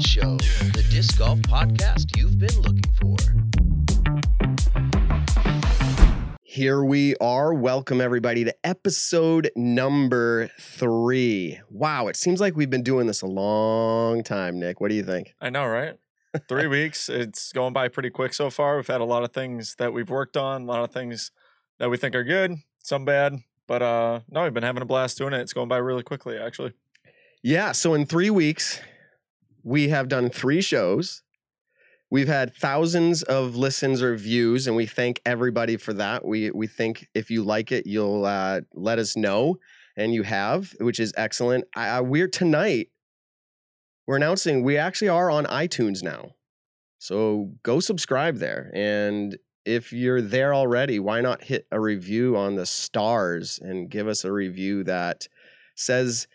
Matt Show, the disc golf podcast you've been looking for. Here we are. Welcome, everybody, to episode number three. Wow, it seems like we've been doing this a long time, Nick. What do you think? I know, right? Three weeks. It's going by pretty quick so far. We've had a lot of things that we've worked on, a lot of things that we think are good, some bad. But uh no, we've been having a blast doing it. It's going by really quickly, actually. Yeah, so in three weeks, we have done three shows. We've had thousands of listens or views, and we thank everybody for that. We we think if you like it, you'll uh, let us know, and you have, which is excellent. I, we're tonight. We're announcing we actually are on iTunes now, so go subscribe there. And if you're there already, why not hit a review on the stars and give us a review that says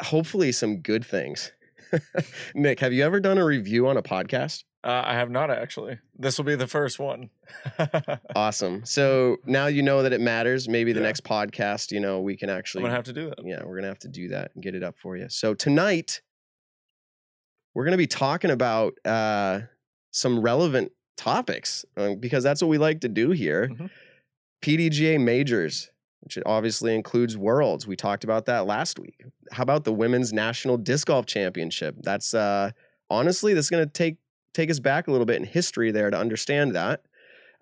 hopefully some good things. Nick, have you ever done a review on a podcast? Uh, I have not actually. This will be the first one. awesome. So now you know that it matters. Maybe the Yeah. next podcast, you know, we can I'm actually, gonna have to do that. yeah, we're gonna have to do that and get it up for you. So tonight, we're gonna be talking about uh, some relevant topics uh, because that's what we like to do here. Mhm. PDGA majors, which obviously includes worlds. We talked about that last week. How about the women's national disc golf championship? That's uh, honestly that's gonna take take us back a little bit in history there to understand that.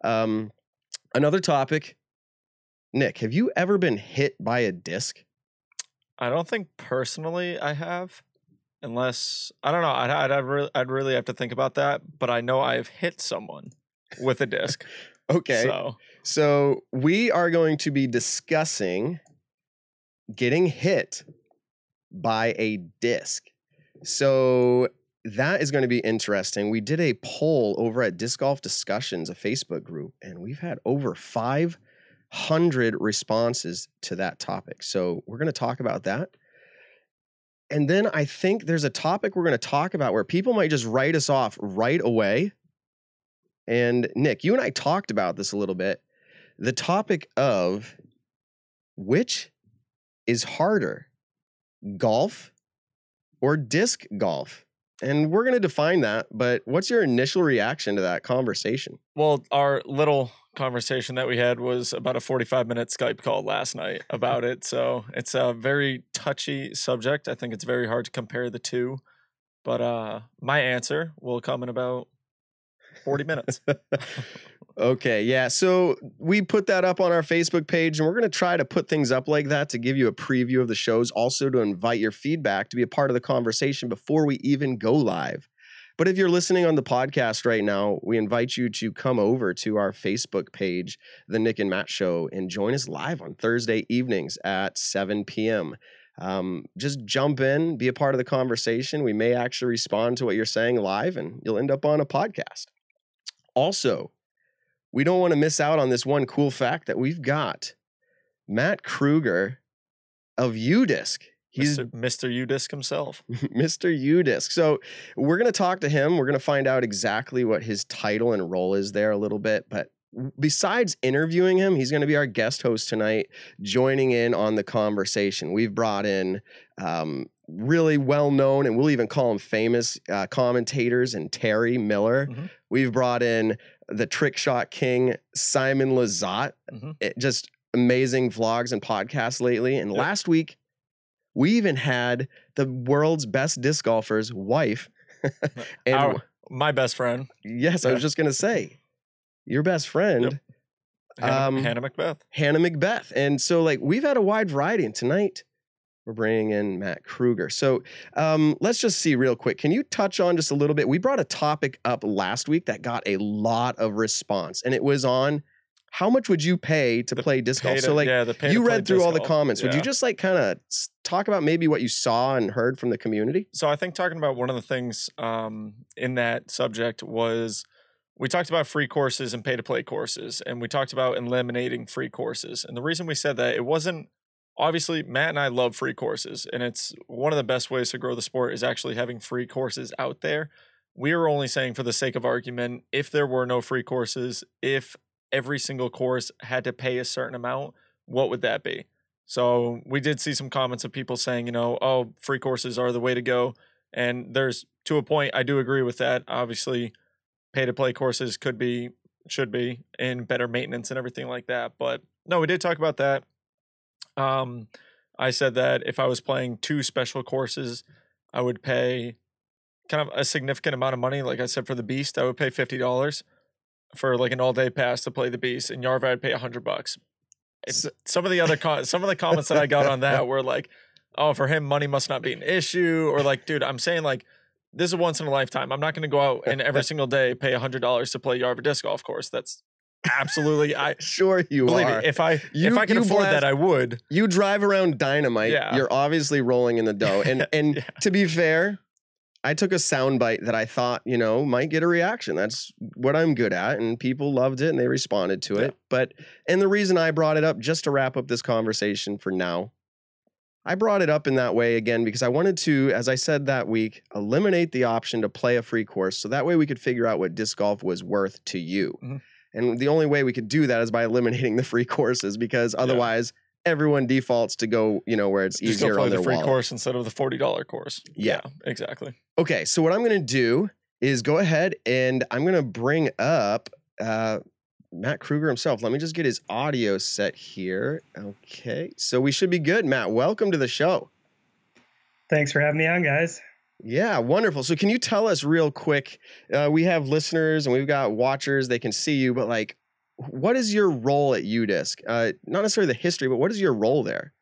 Um, another topic, Nick, have you ever been hit by a disc? I don't think personally I have, unless I don't know. I'd I'd, I'd, really, I'd really have to think about that. But I know I've hit someone with a disc. Okay. So So we are going to be discussing getting hit by a disc. So that is going to be interesting. We did a poll over at Disc Golf Discussions, a Facebook group, and we've had over 500 responses to that topic. So we're going to talk about that. And then I think there's a topic we're going to talk about where people might just write us off right away. And Nick, you and I talked about this a little bit. The topic of which is harder, golf or disc golf? And we're going to define that, but what's your initial reaction to that conversation? Well, our little conversation that we had was about a 45 minute Skype call last night about it. So it's a very touchy subject. I think it's very hard to compare the two. But uh, my answer will come in about 40 minutes. Okay, yeah. So we put that up on our Facebook page, and we're going to try to put things up like that to give you a preview of the shows, also to invite your feedback to be a part of the conversation before we even go live. But if you're listening on the podcast right now, we invite you to come over to our Facebook page, The Nick and Matt Show, and join us live on Thursday evenings at 7 p.m. Um, just jump in, be a part of the conversation. We may actually respond to what you're saying live, and you'll end up on a podcast. Also, we don't want to miss out on this one cool fact that we've got Matt Krueger of UDisc. He's Mr. Mr. UDisc himself. Mr. UDisc. So we're going to talk to him. We're going to find out exactly what his title and role is there a little bit. But besides interviewing him, he's going to be our guest host tonight, joining in on the conversation. We've brought in um, really well known, and we'll even call him famous uh, commentators, and Terry Miller. Mhm. We've brought in the trick shot king, Simon Lizotte. Mhm. It, just amazing vlogs and podcasts lately. And Yep. last week, we even had the world's best disc golfer's wife. and Our- My best friend, yes, I was just gonna say, your best friend, Hannah, Um, Hannah McBeth. Hannah McBeth. And so, like, we've had a wide variety, and tonight we're bringing in Matt Krueger. So, um, let's just see real quick. Can you touch on just a little bit? We brought a topic up last week that got a lot of response, and it was on how much would you pay to The play disc golf? Pay So, to- like, yeah, you read through all the comments. Would you just like kind of talk about maybe what you saw and heard from the community? so I think talking about one of the things um, in that subject was we talked about free courses and pay to play courses, and we talked about eliminating free courses. And the reason we said that it wasn't obviously Matt and I love free courses, and it's one of the best ways to grow the sport is actually having free courses out there. We are only saying for the sake of argument, if there were no free courses, if every single course had to pay a certain amount, what would that be? So we did see some comments of people saying, you know, oh, free courses are the way to go. And there's to a point, I do agree with that. Obviously, pay to play courses could be, should be, in better maintenance and everything like that. But no, we did talk about that. Um, I said that if I was playing two special courses, I would pay kind of a significant amount of money. Like I said, for the Beast, I would pay fifty dollars for like an all day pass to play the Beast. And Järva, I'd pay a hundred bucks. It's, some of the other com- some of the comments that I got on that were like, "Oh, for him, money must not be an issue," or like, "Dude, I'm saying like." This is once in a lifetime. I'm not going to go out and every single day pay a hundred dollars to play Järva disc golf course. That's absolutely I Sure, you believe are. me. If I You- if I can afford blast- that, I would. you drive around dynamite. Yeah. You're obviously rolling in the dough. And and Yeah. to be fair, I took a soundbite that I thought, you know, might get a reaction. That's what I'm good at. And people loved it and they responded to Yeah. it. But and the reason I brought it up, just to wrap up this conversation for now, I brought it up in that way again because I wanted to, as I said that week, eliminate the option to play a free course. So that way we could figure out what disc golf was worth to you. Mhm. And the only way we could do that is by eliminating the free courses because otherwise everyone defaults to go, you know, where it's Just easier go play on the free wallet. course instead of the forty dollar course. Yeah. exactly. Okay, so what I'm going to do is go ahead and I'm going to bring up uh, Matt Krueger himself. Let me just get his audio set here. Okay, so we should be good. Matt, welcome to the show. Thanks for having me on, guys. Yeah, wonderful. So, can you tell us real quick? Uh, we have listeners and we've got watchers; they can see you, but like, what is your role at UDisc? Uh, not necessarily the history, but what is your role there?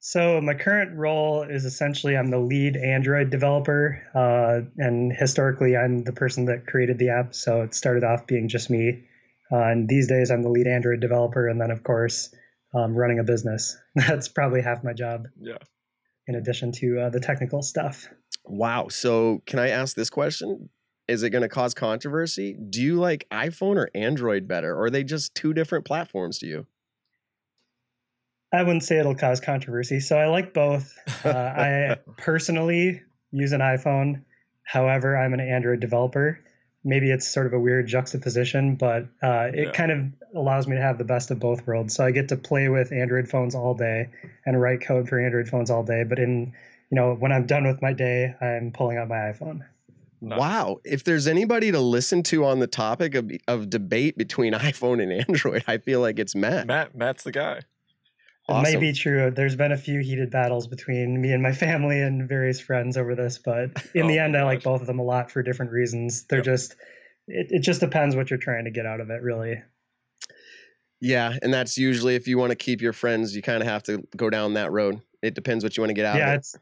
So, my current role is essentially I'm the lead Android developer, uh, and historically, I'm the person that created the app. So, it started off being just me. Uh, and these days, I'm the lead Android developer, and then, of course, um, running a business. That's probably half my job, Yeah. In addition to uh, the technical stuff. Wow. So, can I ask this question? Is it going to cause controversy? Do you like iPhone or Android better, or are they just two different platforms to you? I wouldn't say it'll cause controversy. So I like both. Uh, I personally use an iPhone. However, I'm an Android developer. Maybe it's sort of a weird juxtaposition, but uh, it Yeah. kind of allows me to have the best of both worlds. So I get to play with Android phones all day and write code for Android phones all day. But in you know when I'm done with my day, I'm pulling out my iPhone. Nice. Wow. If there's anybody to listen to on the topic of, of debate between iPhone and Android, I feel like it's Matt. Matt, Matt's the guy. It Awesome. might be true. There's been a few heated battles between me and my family and various friends over this, but in Oh the my end, I like both of them a lot for different reasons. They're Yep. just, it, it just depends what you're trying to get out of it, really. Yeah. And that's usually if you want to keep your friends, you kind of have to go down that road. It depends what you want to get out yeah, of it. it's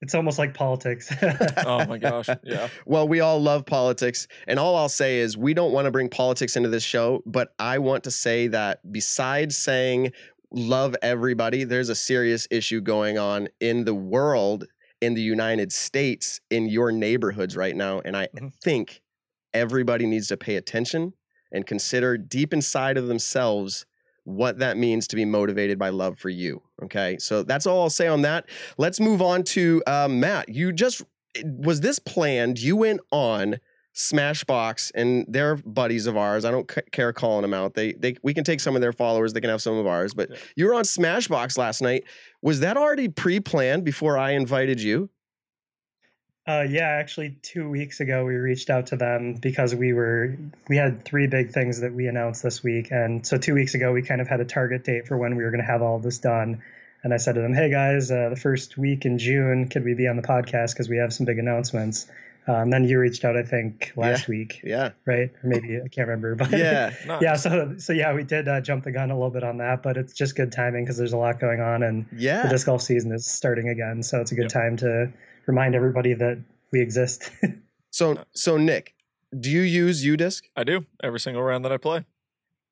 it's almost like politics. Oh my gosh. Yeah. Well, we all love politics. And all I'll say is we don't want to bring politics into this show, but I want to say that besides saying love everybody, there's a serious issue going on in the world, in the United States, in your neighborhoods right now. And I Mhm. think everybody needs to pay attention and consider deep inside of themselves what that means to be motivated by love for you. Okay. So that's all I'll say on that. Let's move on to uh, Matt. You just was this planned? You went on Smashbox, and they're buddies of ours. I don't c- care calling them out. They they we can take some of their followers. They can have some of ours. But Yeah. you were on Smashbox last night. Was that already pre-planned before I invited you? uh, yeah, actually, two weeks ago, we reached out to them because we were, we had three big things that we announced this week. And so two weeks ago, we kind of had a target date for when we were going to have all this done. And I said to them, hey guys, uh, the first week in June, could we be on the podcast? Because we have some big announcements. And then you reached out, I think, last week, Yeah. right? Or maybe I can't remember, but Yeah. Nice. yeah. So so yeah, we did uh, jump the gun a little bit on that, but it's just good timing because there's a lot going on, and yeah, the disc golf season is starting again. So it's a good Yep. time to remind everybody that we exist. So so Nick, do you use UDisc? I do every single round that I play.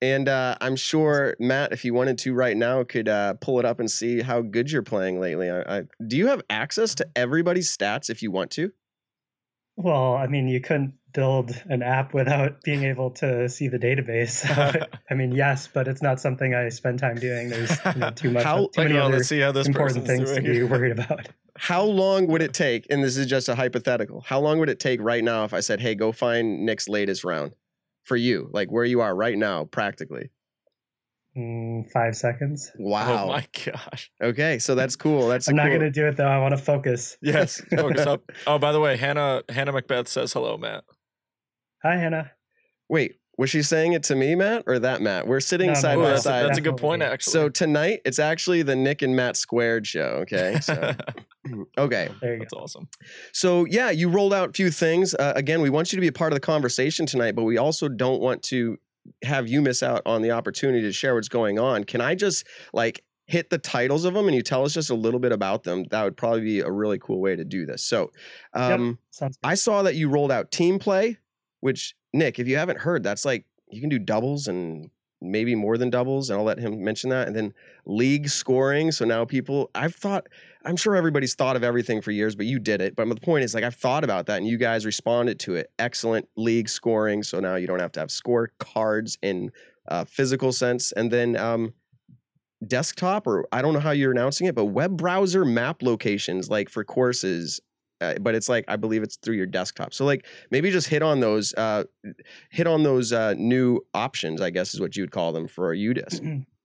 And uh, I'm sure Matt, if you wanted to right now, could uh, pull it up and see how good you're playing lately. I, I, do you have access to everybody's stats if you want to? Well, I mean, you couldn't build an app without being able to see the database. So, I mean, yes, but it's not something I spend time doing. There's you know, too much, How- too many other let's see how this important things to doing. be worried about. How long would it take? And this is just a hypothetical. How long would it take right now if I said, "Hey, go find Nick's latest round for you, like where you are right now, practically"? Mm, five seconds. Wow. Oh my gosh. Okay, so that's cool. That's I'm not going to do it though. I want to focus. Yes. Focus up. Oh, by the way, Hannah Hannah McBeth says hello, Matt. Hi, Hannah. Wait, was she saying it to me, Matt, or that Matt? We're sitting No, side no, by that's, a, side. that's a good point, actually. So tonight it's actually the Nick and Matt squared show. Okay, so okay. There you that's awesome. So yeah, you rolled out a few things. Uh, again, we want you to be a part of the conversation tonight, but we also don't want to have you miss out on the opportunity to share what's going on. Can I just like hit the titles of them and you tell us just a little bit about them? That would probably be a really cool way to do this. So, um, good. I saw that you rolled out team play, which Nick, if you haven't heard, that's like you can do doubles and maybe more than doubles, and I'll let him mention that. And then league scoring. So now people, I've thought, I'm sure everybody's thought of everything for years, but you did it. But the point is, like, I've thought about that, and you guys responded to it. Excellent league scoring. So now you don't have to have score cards in uh, physical sense, and then um, desktop or I don't know how you're announcing it, but web browser map locations like for courses. Uh, but it's like I believe it's through your desktop. So like maybe just hit on those, uh, hit on those uh, new options. I guess is what you'd call them for UDisc.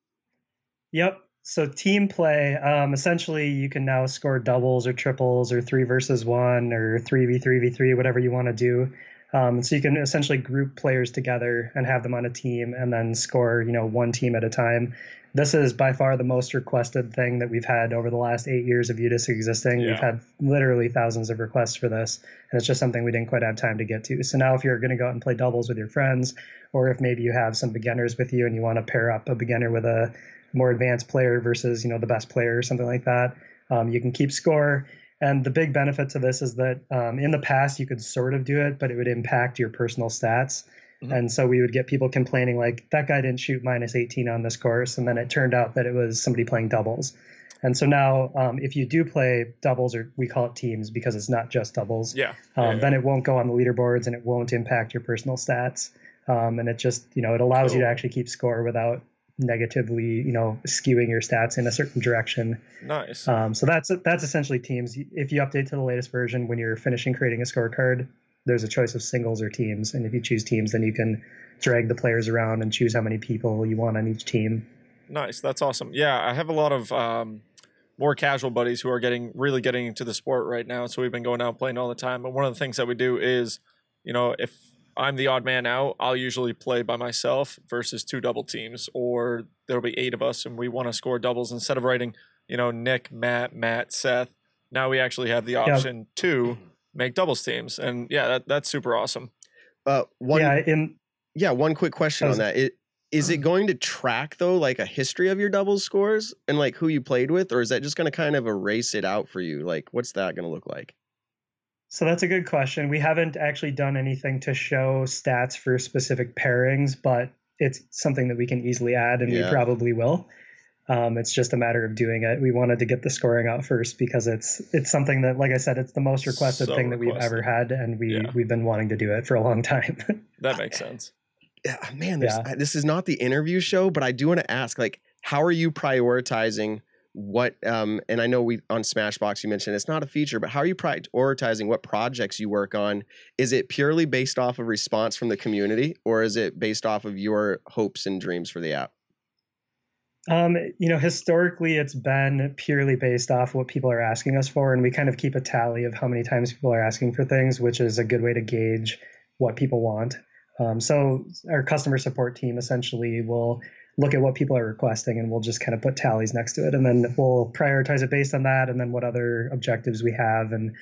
Yep. So team play, um, essentially, you can now score doubles or triples or three versus one or three v three v three, whatever you want to do. Um, so you can essentially group players together and have them on a team, and then score, you know, one team at a time. This is by far the most requested thing that we've had over the last eight years of UDisc existing. Yeah. We've had literally thousands of requests for this, and it's just something we didn't quite have time to get to. So now, if you're going to go out and play doubles with your friends, or if maybe you have some beginners with you and you want to pair up a beginner with a more advanced player versus you know the best player or something like that. Um, you can keep score, and the big benefit to this is that um, in the past you could sort of do it, but it would impact your personal stats. Mhm. And so we would get people complaining like that guy didn't shoot minus 18 on this course, and then it turned out that it was somebody playing doubles. And so now, um, if you do play doubles, or we call it teams because it's not just doubles, Yeah. um, yeah, yeah. then it won't go on the leaderboards and it won't impact your personal stats. Um, and it just, you know, it allows you to actually keep score without negatively, you know, skewing your stats in a certain direction. Nice. Um, so that's that's essentially teams. If you update to the latest version when you're finishing creating a scorecard, there's a choice of singles or teams. And if you choose teams, then you can drag the players around and choose how many people you want on each team. Nice. That's awesome. Yeah, I have a lot of um, more casual buddies who are getting really getting into the sport right now. So we've been going out playing all the time. But one of the things that we do is, you know, if I'm the odd man out, I'll usually play by myself versus two double teams, or there'll be eight of us and we want to score doubles instead of writing, you know, Nick, Matt, Matt, Seth. Now we actually have the option to make doubles teams, and yeah, that, that's super awesome. Uh, one, yeah, yeah, one quick question That on was- that. It, is it going to track though, like a history of your doubles scores and like who you played with, or is that just going to kind of erase it out for you? Like, what's that going to look like? So that's a good question. We haven't actually done anything to show stats for specific pairings, but it's something that we can easily add, and Yeah. we probably will. Um, it's just a matter of doing it. We wanted to get the scoring out first because it's it's something that, like I said, it's the most requested So thing that we've ever had, and we Yeah. we've been wanting to do it for a long time. That makes sense. Yeah, man, Yeah. I- this is not the interview show, but I do want to ask, like, how are you prioritizing what? Um, and I know we on Smashbox you mentioned it's not a feature, but how are you prioritizing what projects you work on? Is it purely based off of response from the community, or is it based off of your hopes and dreams for the app? Um, you know, historically, it's been purely based off what people are asking us for, and we kind of keep a tally of how many times people are asking for things, which is a good way to gauge what people want. Um, so our customer support team essentially will look at what people are requesting, and we'll just kind of put tallies next to it, and then we'll prioritize it based on that, and then what other objectives we have, and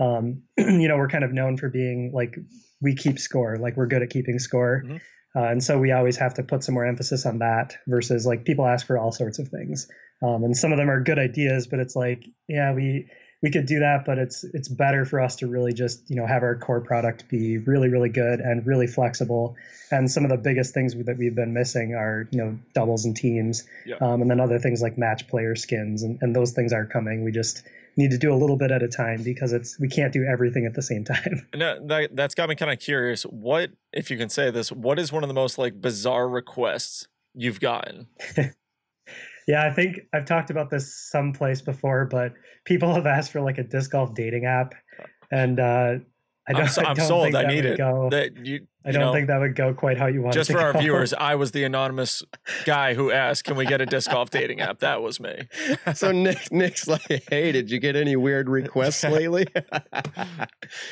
um, you know, we're kind of known for being like we keep score, like we're good at keeping score. Mhm. Uh, and so we always have to put some more emphasis on that versus like people ask for all sorts of things. Um, and some of them are good ideas, but it's like, yeah, we we could do that, but it's it's better for us to really just you know have our core product be really really good and really flexible. And some of the biggest things that we've been missing are you know doubles and teams, Yeah. um, and then other things like match player skins, and, and those things are coming. We just need to do a little bit at a time because it's we can't do everything at the same time. That, that that's got me kind of curious. What, if you can say this, what is one of the most like bizarre requests you've gotten? Yeah, I think I've talked about this someplace before, but people have asked for like a disc golf dating app, and uh, I I'm, don't, so, I I'm don't sold. think I that need would it. Go, That you, I don't know, think that would go quite how you want. just it for to our go. viewers, I was the anonymous guy who asked, "Can we get a disc golf dating app?" That was me. so Nick Nick's like, hey, did you get any weird requests lately?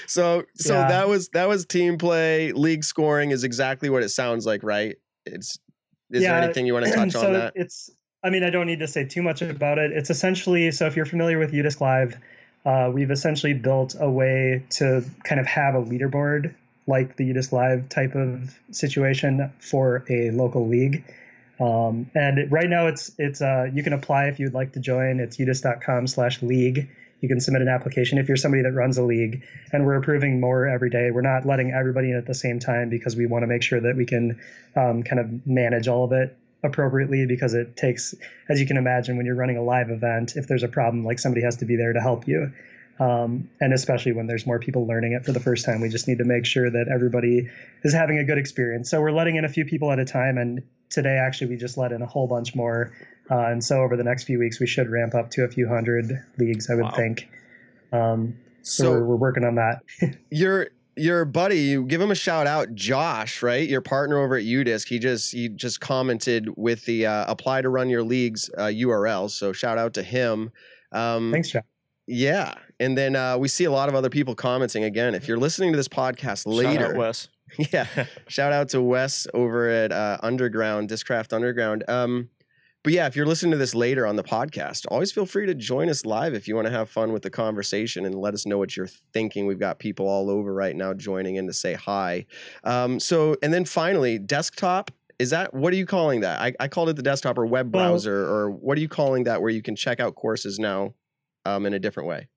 so so Yeah. that was that was team play. League scoring is exactly what it sounds like, right? It's is there Yeah, anything you want to touch so on that? It's. I mean, I don't need to say too much about it. It's essentially so. If you're familiar with UDisc Live, uh, we've essentially built a way to kind of have a leaderboard like the UDisc Live type of situation for a local league. Um, and right now, it's it's uh, you can apply if you'd like to join. It's udisc.com/league. You can submit an application if you're somebody that runs a league, and we're approving more every day. We're not letting everybody in at the same time because we want to make sure that we can um, kind of manage all of it appropriately because it takes, as you can imagine, when you're running a live event, if there's a problem, like somebody has to be there to help you. Um, and especially when there's more people learning it for the first time, we just need to make sure that everybody is having a good experience. So we're letting in a few people at a time, and today actually we just let in a whole bunch more. Uh, and so over the next few weeks, we should ramp up to a few hundred leagues, I would Wow. think. Um, so So we're, we're working on that. your your buddy, you give him a shout out, Josh, right? Your partner over at UDisc. He just he just commented with the uh, apply to run your leagues uh, URL. So shout out to him. Um, Thanks, John. Yeah, and then uh, we see a lot of other people commenting. Again, if you're listening to this podcast Shout later, out Wes. yeah, shout out to Wes over at uh, Underground, Discraft Underground. Um, but yeah, if you're listening to this later on the podcast, always feel free to join us live if you want to have fun with the conversation and let us know what you're thinking. We've got people all over right now joining in to say hi. Um, so, and then finally, desktop. Is that what are you calling that? I, I called it the desktop or web Well- browser, or what are you calling that? Where you can check out courses now um, in a different way.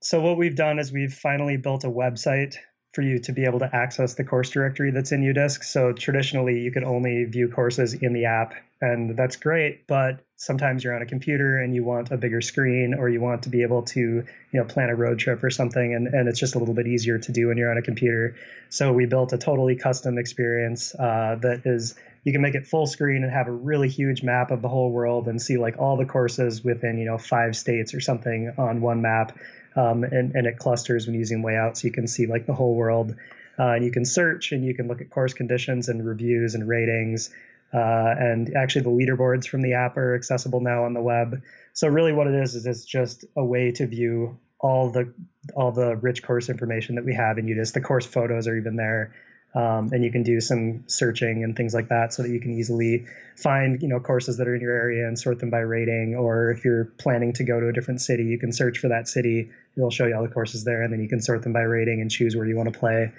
So what we've done is we've finally built a website for you to be able to access the course directory that's in UDisc. So traditionally, you could only view courses in the app, and that's great. But sometimes you're on a computer and you want a bigger screen, or you want to be able to, you know, plan a road trip or something, and, and it's just a little bit easier to do when you're on a computer. So we built a totally custom experience uh, that is you can make it full screen and have a really huge map of the whole world and see like all the courses within you know five states or something on one map um, and, and it clusters when using layout so you can see like the whole world. Uh, and you can search and you can look at course conditions and reviews and ratings. Uh, and actually the leaderboards from the app are accessible now on the web. So really what it is is it's just a way to view all the all the rich course information that we have in UDisc the course photos are even there um, and you can do some searching and things like that so that you can easily find you know courses that are in your area and sort them by rating. Or if you're planning to go to a different city you can search for that city. It'll show you all the courses there and then you can sort them by rating and choose where you want to play.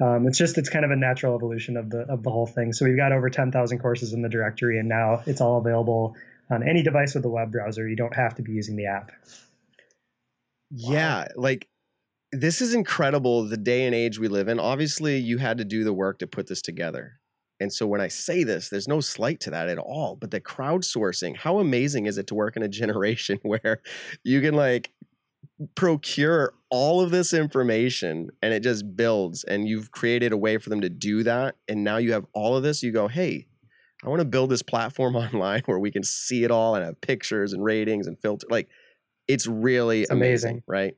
Um, it's just it's kind of a natural evolution of the of the whole thing. So we've got over 10,000 courses in the directory and now it's all available on any device with a web browser. You don't have to be using the app. Yeah, like this is incredible the day and age we live in. Obviously, you had to do the work to put this together. And so when I say this, there's no slight to that at all. But the crowdsourcing, how amazing is it to work in a generation where you can like procure all of this information and it just builds and you've created a way for them to do that. And now you have all of this. You go, hey, I want to build this platform online where we can see it all and have pictures and ratings and filter. Like it's really It's amazing, amazing. right?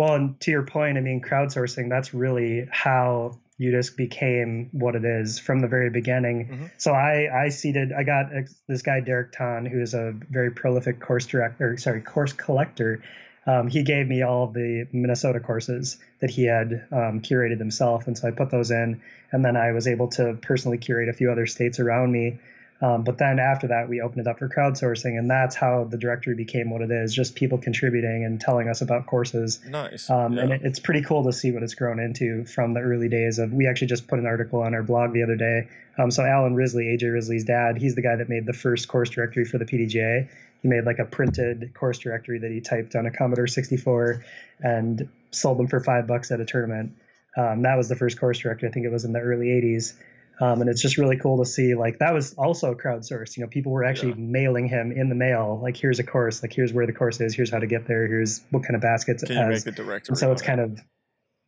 Well, and to your point, I mean, crowdsourcing, that's really how UDisc became what it is from the very beginning. Mhm. So I, I seeded, I got ex- this guy, Derek Ton, who is a very prolific course director, sorry, course collector. Um, he gave me all the Minnesota courses that he had um, curated himself. And so I put those in. And then I was able to personally curate a few other states around me. Um, but then after that, we opened it up for crowdsourcing. And that's how the directory became what it is just people contributing and telling us about courses. Nice. Um, yeah. And it, it's pretty cool to see what it's grown into from the early days of. We actually just put an article on our blog the other day. Um, so Alan Risley, AJ Risley's dad, he's the guy that made the first course directory for the PDGA. He made like a printed course directory that he typed on a Commodore 64 and sold them for five bucks at a tournament. Um, that was the first course directory. I think it was in the early 80s. Um, and it's just really cool to see like that was also crowdsourced you know people were actually Yeah. mailing him in the mail like here's a course like here's where the course is here's how to get there here's what kind of baskets Can it make has the directory? and so it's kind of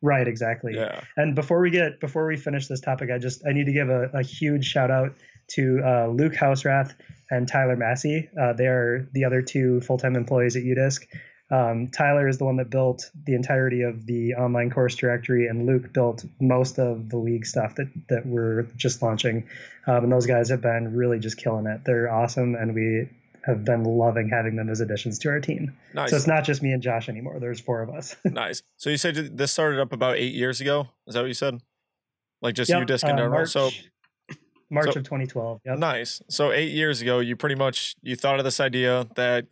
right exactly? Yeah. and before we get before we finish this topic i just i need to give a, a huge shout out to uh, luke houserath and tyler massey uh, they are the other two full-time employees at UDisc Um, Tyler is the one that built the entirety of the online course directory, and Luke built most of the league stuff that that we're just launching. Um, and those guys have been really just killing it. They're awesome, and we have been loving having them as additions to our team. Nice. So it's not just me and Josh anymore. There's four of us. nice. So you said this started up about eight years ago. Is that what you said? Like just you Yep, disc in uh. March, So March so- of 2012. Yep. nice. So eight years ago, you pretty much you thought of this idea that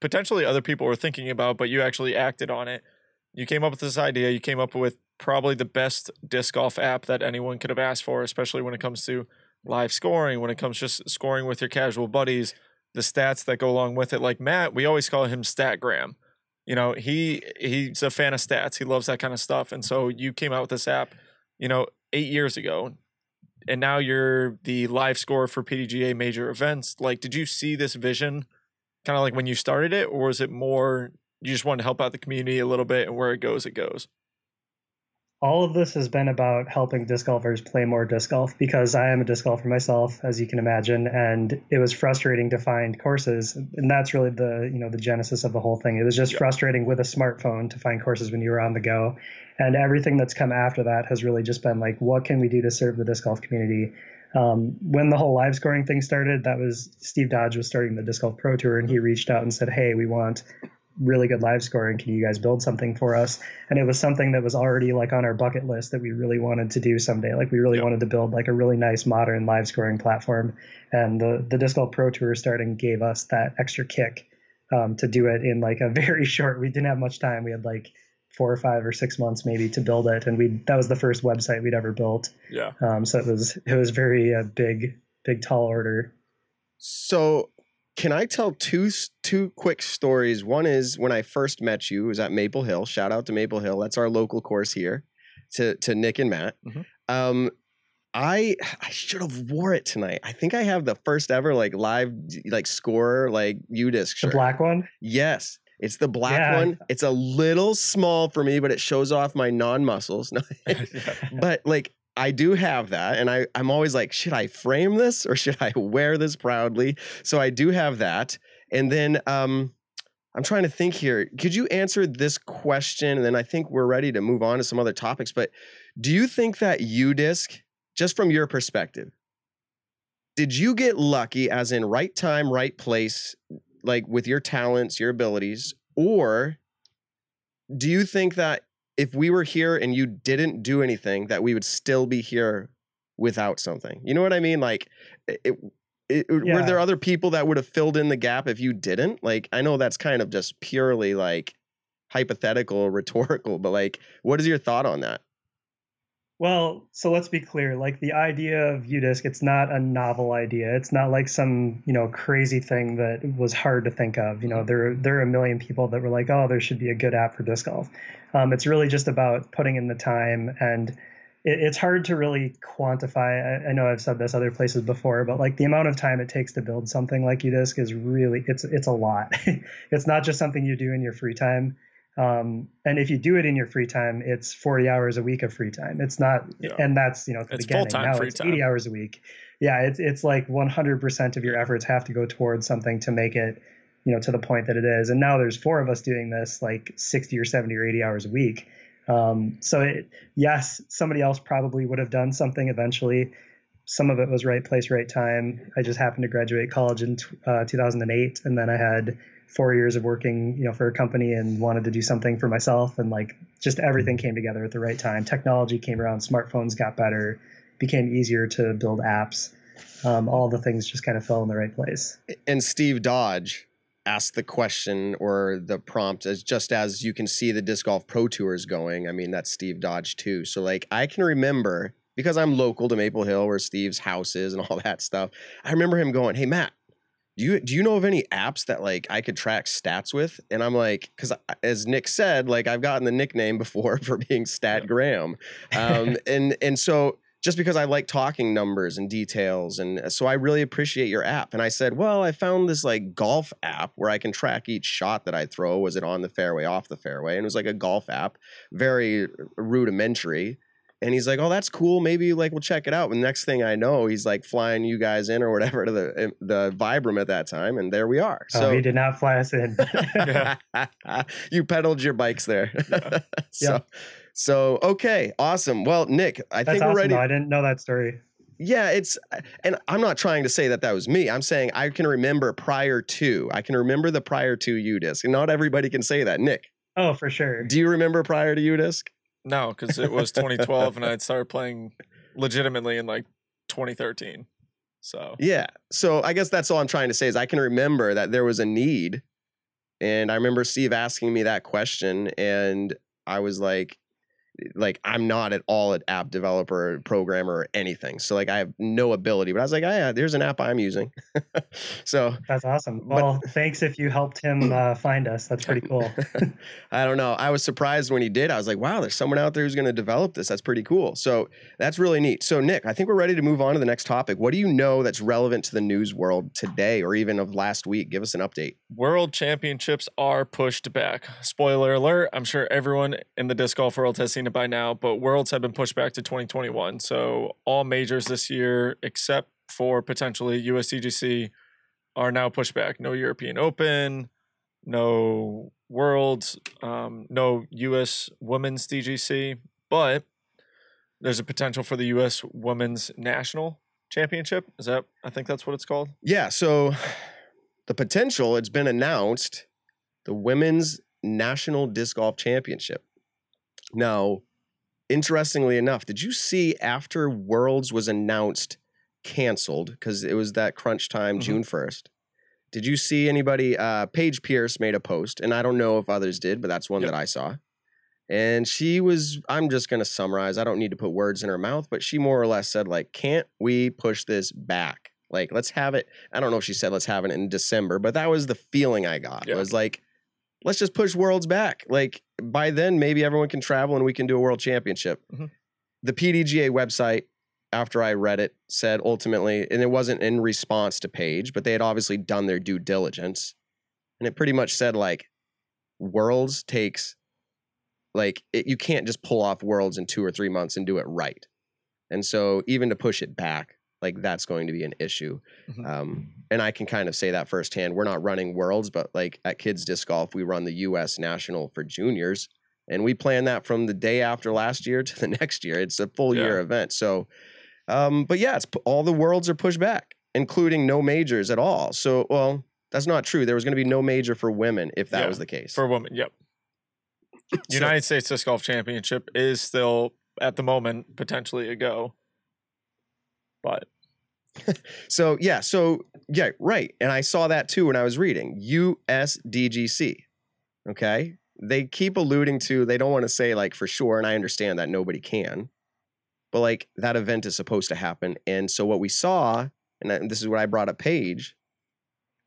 potentially other people were thinking about, but you actually acted on it. You came up with this idea. You came up with probably the best disc golf app that anyone could have asked for, especially when it comes to live scoring, when it comes just scoring with your casual buddies, the stats that go along with it. Like Matt, we always call him Statgram. You know, he he's a fan of stats. He loves that kind of stuff. And so you came out with this app, you know, eight years ago. And now you're the live score for PDGA major events. Like, did you see this vision kind of like when you started it, or was it more you just wanted to help out the community a little bit and where it goes, it goes? all of this has been about helping disc golfers play more disc golf because I am a disc golfer myself, as you can imagine, and it was frustrating to find courses, and that's really the you know the genesis of the whole thing. It was just Yeah. frustrating with a smartphone to find courses when you were on the go, and everything that's come after that has really just been like, what can we do to serve the disc golf community? Um, when the whole live scoring thing started, that was Steve Dodge was starting the disc golf pro tour, and he reached out and said, "Hey, we want." really good live scoring can you guys build something for us and it was something that was already like on our bucket list that we really wanted to do someday like we really Yep. wanted to build like a really nice modern live scoring platform and the the disc golf pro tour starting gave us that extra kick um, to do it in like a very short we didn't have much time we had like four or five or six months maybe to build it and we that was the first website we'd ever built Yeah. um, so it was it was very uh, big big tall order So, can I tell two two quick stories? One is when I first met you it was at Maple Hill. Shout out to Maple Hill. That's our local course here. To to Nick and Matt. Mhm. Um, I I should have wore it tonight. I think I have the first ever like live like score like UDisc the black one Yes. It's the black Yeah. one. It's a little small for me, but it shows off my non muscles. but like I do have that, and I I'm always like, should I frame this or should I wear this proudly? So I do have that, and then um, I'm trying to think here. Could you answer this question, and then I think we're ready to move on to some other topics. But do you think that UDisc, just from your perspective, did you get lucky, as in right time, right place, like with your talents, your abilities, or do you think that if we were here and you didn't do anything, that we would still be here without something? You know what I mean? Like, it, it, it- were there other people that would have filled in the gap if you didn't? Like, I know that's kind of just purely like hypothetical, rhetorical, but like, what is your thought on that? Well, so let's be clear. Like the idea of UDisc, it's not a novel idea. It's not like some, you know, crazy thing that was hard to think of. You know, there there are a million people that were like, oh, there should be a good app for disc golf. Um, it's really just about putting in the time, and it, it's hard to really quantify. I, I know I've said this other places before, but like the amount of time it takes to build something like UDisc is really it's it's a lot. it's not just something you do in your free time. Um, and if you do it in your free time, it's 40 hours a week of free time. It's not, Yeah. and that's, you know, It's beginning. full-time Now free it's time. 80 hours a week. Yeah. It's, it's like 100% of your efforts have to go towards something to make it, you know, to the point that it is. And now there's four of us doing this like 60 or 70 or 80 hours a week. Um, so it, yes, somebody else probably would have done something eventually. Some of it was right place, right time. I just happened to graduate college in uh, 2008, and then I had four years of working, you know, for a company and wanted to do something for myself, and like just everything came together at the right time. Technology came around, smartphones got better, became easier to build apps. Um, all the things just kind of fell in the right place. And Steve Dodge asked the question or the prompt as just as you can see the disc golf pro tours going. I mean, that's Steve Dodge too. So like I can remember because I'm local to Maple Hill where Steve's house is and all that stuff. I remember him going, "Hey Matt, do you do you know of any apps that like I could track stats with?" And I'm like, because as Nick said, like I've gotten the nickname before for being Stat Graham, um, and and so just because I like talking numbers and details. And so I really appreciate your app. And I said, well, I found this like golf app where I can track each shot that I throw. Was it on the fairway, off the fairway? And it was like a golf app, very rudimentary. And he's like, "Oh, that's cool. Maybe like we'll check it out." And next thing I know, he's like flying you guys in or whatever to the eh, the Vibram at that time, and there we are. oh, So he did not fly us in. you pedaled your bikes there. Yeah. so, Yeah. so okay, awesome. Well, Nick, I That's think we're awesome. ready. though. I didn't know that story. Yeah, it's and I'm not trying to say that that was me. I'm saying I can remember prior to. I can remember the prior to UDisc. And not everybody can say that. Nick, Oh, for sure. do you remember prior to UDisc? No, because it was 2012 and I started playing legitimately in like 2013. So Yeah. So I guess that's all I'm trying to say is I can remember that there was a need. And I remember Steve asking me that question and I was like like I'm not at all an app developer, programmer, or anything. So like I have no ability. But I was like, oh, yeah, there's an app I'm using. so That's awesome. But- Well, thanks if you helped him uh, find us. That's pretty cool. I don't know. I was surprised when he did. I was like, wow, there's someone out there who's going to develop this. That's pretty cool. So that's really neat. So, Nick, I think we're ready to move on to the next topic. What do you know that's relevant to the news world today or even of last week? Give us an update. World Championships are pushed back. Spoiler alert, I'm sure everyone in the disc golf world has seen it by now, but Worlds have been pushed back to 2021. So all majors this year, except for potentially USDGC, are now pushed back. No European Open, no Worlds, um, no US Women's DGC, but there's a potential for the US Women's National Championship. Is that, I think that's what it's called? Yeah. So, the potential, it's been announced the Women's National Disc Golf Championship. Now, interestingly enough, did you see after Worlds was announced canceled because it was that crunch time Mhm. June 1st? Did you see anybody? Uh, Paige Pierce made a post, and I don't know if others did, but that's one Yep. that I saw. And she was, I'm just going to summarize. I don't need to put words in her mouth, but she more or less said, like, can't we push this back? Like, let's have it. I don't know if she said, let's have it in December, but that was the feeling I got. It was like, let's just push worlds back. Like, by then, maybe everyone can travel and we can do a world championship. Mhm. The PDGA website, after I read it, said ultimately, and it wasn't in response to Paige, but they had obviously done their due diligence. And it pretty much said, like, worlds takes like it, you can't just pull off worlds in two or three months and do it right and so even to push it back like that's going to be an issue Mhm. um, and i can kind of say that firsthand we're not running worlds but like at kids disc golf we run the us national for juniors and we plan that from the day after last year to the next year it's a full year event so um, but yeah it's all the worlds are pushed back including no majors at all so well that's not true there was going to be no major for women if that Yeah, was the case For women, yep. So- United States Disc Golf Championship is still at the moment potentially a go. But So yeah, so yeah, right. And I saw that too when I was reading USDGC. Okay. They keep alluding to they don't want to say like for sure, and I understand that nobody can. But like that event is supposed to happen. And so what we saw, and this is what I brought up Paige.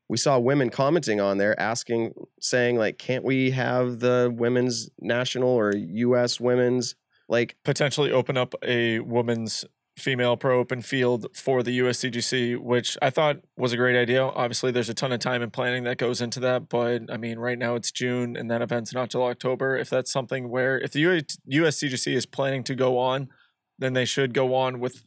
we saw women commenting on there asking, saying, like, can't we have the women's national or US women's like potentially open up a women's female pro open field for the USDGC, which I thought was a great idea. Obviously, there's a ton of time and planning that goes into that, but I mean, right now it's June and that event's not till October. If that's something where if the USDGC is planning to go on, then they should go on with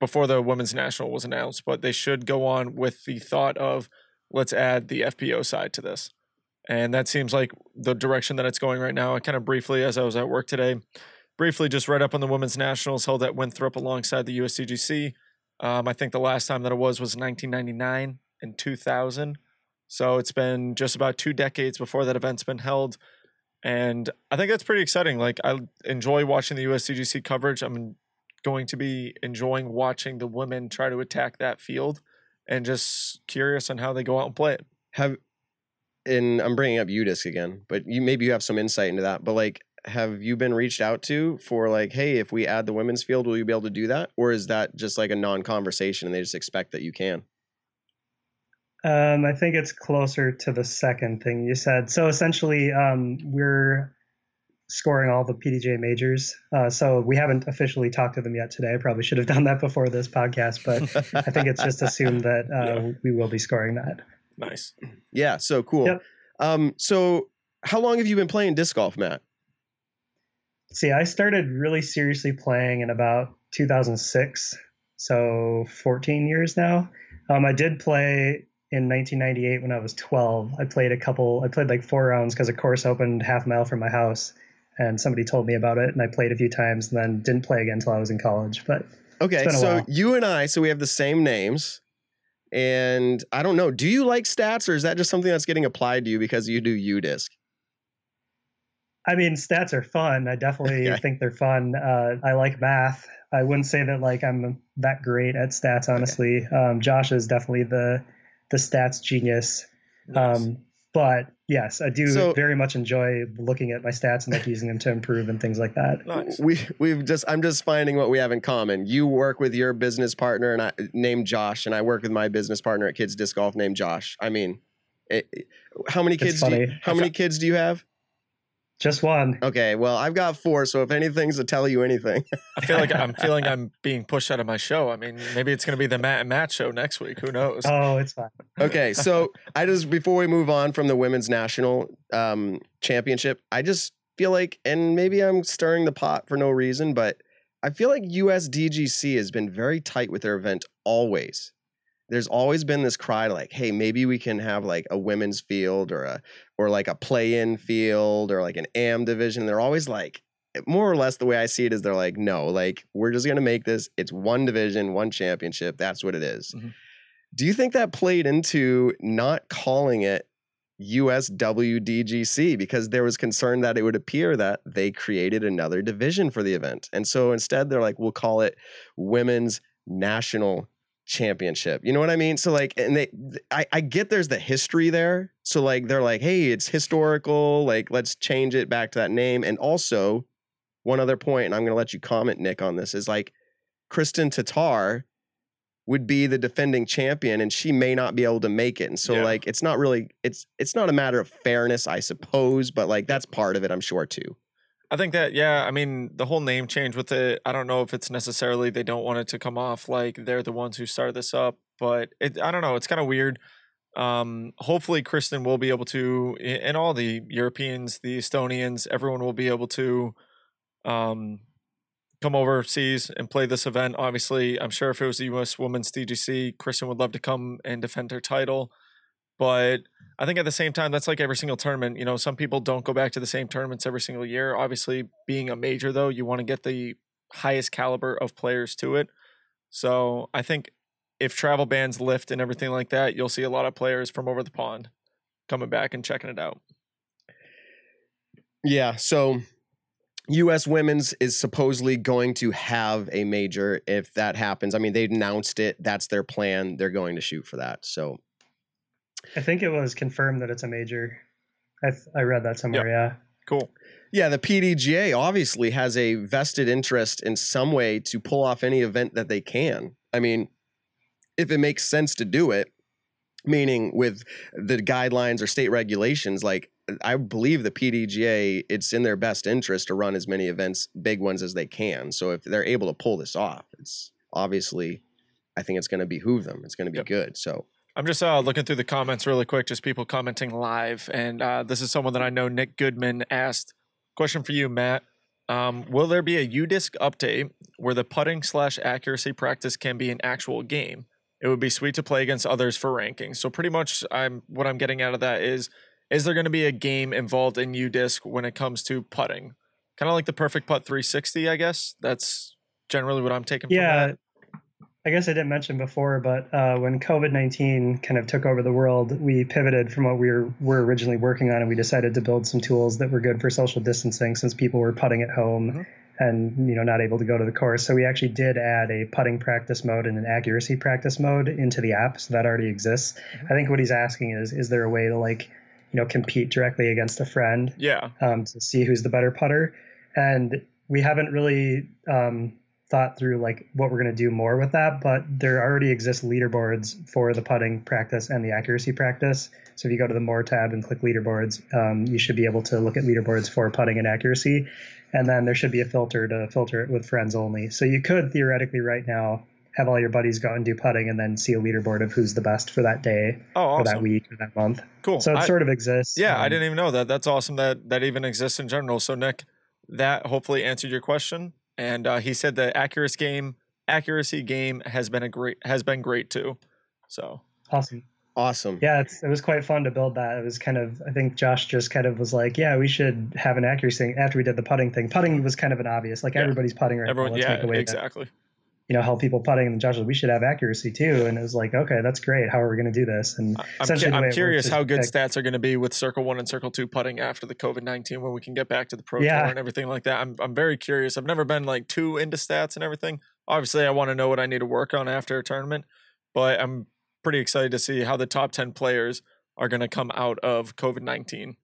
before the women's national was announced, but they should go on with the thought of let's add the FPO side to this. And that seems like the direction that it's going right now. I kind of briefly, as I was at work today, briefly just read up on the women's nationals held at Winthrop alongside the USDGC. Um, I think the last time that it was was 1999 and 2000. So it's been just about two decades before that event's been held. And I think that's pretty exciting. Like, I enjoy watching the USDGC coverage. I'm going to be enjoying watching the women try to attack that field and just curious on how they go out and play it. have and I'm bringing up UDisc again, but you maybe you have some insight into that. But like, have you been reached out to for like, hey, if we add the women's field, will you be able to do that, or is that just like a non-conversation and they just expect that you can? Um, I think it's closer to the second thing you said. So essentially, um, we're scoring all the PDGA majors. Uh, so we haven't officially talked to them yet today. I probably should have done that before this podcast, but I think it's just assumed that uh, Yeah. we will be scoring that. Nice. yeah. So cool. Yep. Um, so how long have you been playing disc golf, Matt? See, I started really seriously playing in about 2006, so 14 years now. Um, I did play in 1998 when I was 12. I played a couple. I played like four rounds because a course opened half a mile from my house, and somebody told me about it, and I played a few times, and then didn't play again until I was in college. But Okay, so while. you and I, so we have the same names. And I don't know, do you like stats or is that just something that's getting applied to you because you do UDisc? I mean, stats are fun. I definitely Okay. think they're fun. Uh, I like math. I wouldn't say that like I'm that great at stats, honestly. Um, Josh is definitely the the stats genius. Nice. Um, but yes, I do So- very much enjoy looking at my stats and like using them to improve and things like that. nice. We we've just I'm just finding what we have in common. You work with your business partner and I named Josh, and I work with my business partner at Kids Disc Golf named Josh. I mean, it, it- how many kids? Do you, how many kids do you have? Just one. Okay, well I've got four, so if anything's to tell you anything, I feel like I'm feeling I'm being pushed out of my show. I mean, maybe it's going to be the Matt and Matt show next week. Who knows? Oh, it's fine. okay, so I just before we move on from the women's national um, championship, I just feel like, and maybe I'm stirring the pot for no reason, but I feel like USDGC has been very tight with their event always. There's always been this cry like, hey, maybe we can have like a women's field or a or like a play-in field or like an AM division. They're always like, more or less the way I see it is they're like, no, like we're just gonna make this. It's one division, one championship. That's what it is. Mhm. Do you think that played into not calling it USWDGC because there was concern that it would appear that they created another division for the event. And so instead they're like, we'll call it Women's National Championship. You know what I mean? So like, and they, I, I get there's the history there. So like, they're like, hey, it's historical. Like, let's change it back to that name. And also, one other point, and I'm going to let you comment, Nick, on this is like, Kristin Tattar would be the defending champion and she may not be able to make it and so Yeah. like it's not really it's it's not a matter of fairness i suppose but like that's part of it i'm sure too I think that yeah, I mean the whole name change with it. I don't know if it's necessarily they don't want it to come off like they're the ones who started this up, but it I don't know. It's kind of weird. Um, hopefully Kristin will be able to, and all the Europeans, the Estonians, everyone will be able to, um, come overseas and play this event. Obviously, I'm sure if it was the U.S. Women's DGC, Kristin would love to come and defend her title, but I think at the same time, that's like every single tournament. You know, some people don't go back to the same tournaments every single year. Obviously, being a major, though, you want to get the highest caliber of players to it. So I think if travel bans lift and everything like that, you'll see a lot of players from over the pond coming back and checking it out. yeah so us women's is supposedly going to have a major if that happens i mean they announced it that's their plan they're going to shoot for that so I think it was confirmed that it's a major. I, th- I read that somewhere. Yeah. Cool. Yeah, the PDGA obviously has a vested interest in some way to pull off any event that they can. I mean, if it makes sense to do it, meaning with the guidelines or state regulations, like I believe the PDGA, it's in their best interest to run as many events, big ones as they can. So if they're able to pull this off, it's obviously, I think it's going to behoove them. It's going to be Yep. good. So I'm just uh, looking through the comments really quick, just people commenting live. And uh, this is someone that I know, Nick Goodman, asked. Question for you, Matt. Um, will there be a UDisc update where the putting slash accuracy practice can be an actual game? It would be sweet to play against others for rankings. So pretty much, I'm what I'm getting out of that is: is there going to be a game involved in UDisc when it comes to putting? Kind of like the Perfect Putt 360, I guess. That's generally what I'm taking. Yeah. I guess I didn't mention before, but uh, when COVID 19 kind of took over the world, we pivoted from what we were, were originally working on and we decided to build some tools that were good for social distancing since people were putting at home Mhm. and you know not able to go to the course. So we actually did add a putting practice mode and an accuracy practice mode into the app. So that already exists. I think what he's asking is is there a way to like, you know, compete directly against a friend Yeah. um, to see who's the better putter. And we haven't really um, thought through like what we're going to do more with that, but there already exist leaderboards for the putting practice and the accuracy practice. So if you go to the more tab and click leaderboards, um, you should be able to look at leaderboards for putting and accuracy. And then there should be a filter to filter it with friends only. So you could theoretically right now have all your buddies go and do putting and then see a leaderboard of who's the best for that day Oh, or that week or that month. Cool. So it I- sort of exists. Yeah, I um, didn't even know that. That's awesome that that even exists in general. So Nick, that hopefully answered your question. And uh, he said the accuracy game accuracy game has been a great has been great too. So Awesome. Awesome. Yeah, it's, it was quite fun to build that. It was kind of, I think Josh just kind of was like, yeah, we should have an accuracy thing after we did the putting thing. Putting was kind of an obvious, like Yeah. everybody's putting right everyone, now. Let's yeah, make a way to, exactly. You know, help people putting. And Josh was, we should have accuracy too. And it was like, okay, that's great. How are we going to do this? And I'm, cu- I'm curious how good pick- stats are going to be with Circle One and Circle Two putting after the COVID nineteen when we can get back to the Pro Yeah. Tour and everything like that. I'm I'm very curious. I've never been like too into stats and everything. Obviously, I want to know what I need to work on after a tournament, but I'm pretty excited to see how the top ten players are going to come out of COVID nineteen.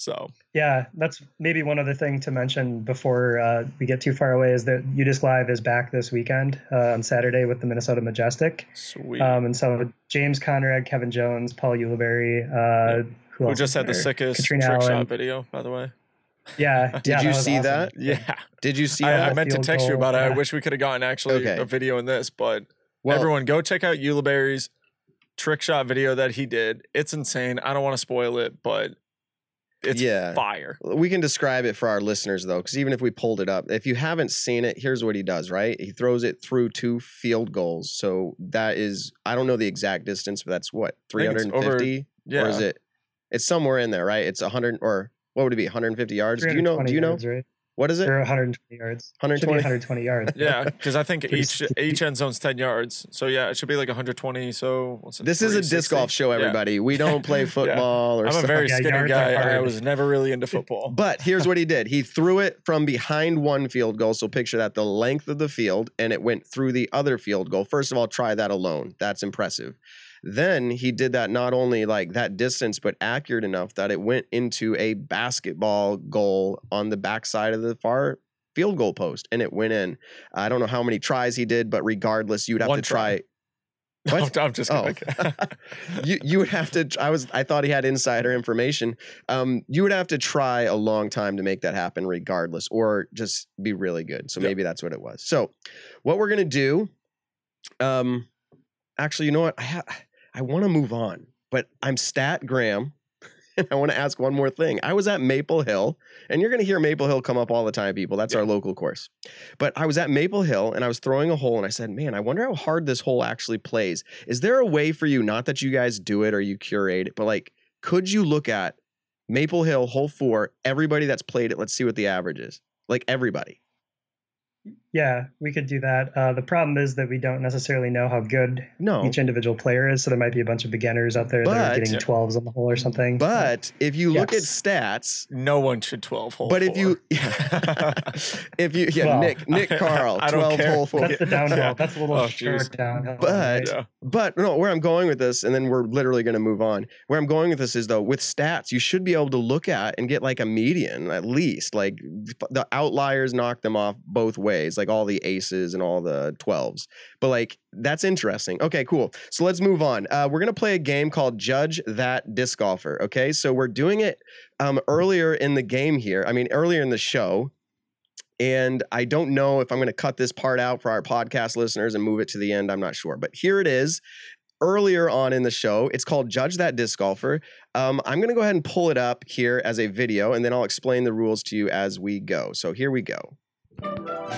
So Yeah, that's maybe one other thing to mention before uh, we get too far away is that UDisc Live is back this weekend uh, on Saturday with the Minnesota Majestic. sweet. Um, and so James Conrad, Kevin Jones, Paul Ulibarri, uh, who, Who just is had the sickest Catrina trick Allen. shot video, by the way. Yeah. Did yeah, you was see awesome. that? Yeah, Did you see I, that? I meant to Field text you about it. I wish we could have gotten actually Okay. a video in this, but Well, Everyone, go check out Ulibarri's trick shot video that he did. It's insane. I don't want to spoil it, but it's Yeah. fire. We can describe it for our listeners though, because even if we pulled it up, if you haven't seen it, here's what he does, right? He throws it through two field goals. So that is, I don't know the exact distance, but that's what, I think it's over- 350? Yeah. Or is it, it's somewhere in there, right? It's 100, or what would it be, 150 yards? Do you know? Do you know? yards, right? What is it? Or 120 yards. 120? 120 yards. Yeah, because I think each steep. each end zone's ten yards. So yeah, it should be like 120. So what's it, This is a disc golf show, Yeah. everybody. We don't play football or I'm a very Yeah, skinny guy. I was never really into football. But here's what he did. He threw it from behind one field goal. So picture that the length of the field, and it went through the other field goal. First of all, try that alone. That's impressive. Then he did that not only like that distance, but accurate enough that it went into a basketball goal on the backside of the far field goal post, and it went in. I don't know how many tries he did, but regardless, you'd have One to try. try. What? I'm, I'm just Oh, you you would have to. I was. I thought he had insider information. Um, you would have to try a long time to make that happen, regardless, or just be really good. So Yep. maybe that's what it was. So, what we're gonna do? Um, actually, you know what? I ha- I want to move on, but I'm Stat Graham. And I want to ask one more thing. I was at Maple Hill, and you're going to hear Maple Hill come up all the time, people. That's Yeah. our local course. But I was at Maple Hill and I was throwing a hole, and I said, Man, I wonder how hard this hole actually plays. Is there a way for you, not that you guys do it or you curate it, but like, could you look at Maple Hill, hole four, everybody that's played it? Let's see what the average is. Like, everybody. Yeah, we could do that. Uh, the problem is that we don't necessarily know how good No. each individual player is. So there might be a bunch of beginners out there that are getting 12s on the hole or something. But if you look at stats, no one should 12 hole. but if four. you, if you, yeah, Well, Nick, Nick Carl, I don't 12 care. hole four. that's the downhill. Yeah. That's a little Oh, short downhill. But- yeah. But no, where I'm going with this, and then we're literally going to move on. Where I'm going with this is though, with stats, you should be able to look at and get like a median at least. Like the outliers knock them off both ways, like all the aces and all the 12s. But like that's interesting. Okay, cool. So let's move on. Uh, we're gonna play a game called Judge That Disc Golfer. Okay, so we're doing it um, earlier in the game here. I mean, earlier in the show. And I don't know if I'm going to cut this part out for our podcast listeners and move it to the end. I'm not sure. But here it is earlier on in the show. It's called Judge That Disc Golfer. Um, I'm going to go ahead and pull it up here as a video, and then I'll explain the rules to you as we go. So here we go.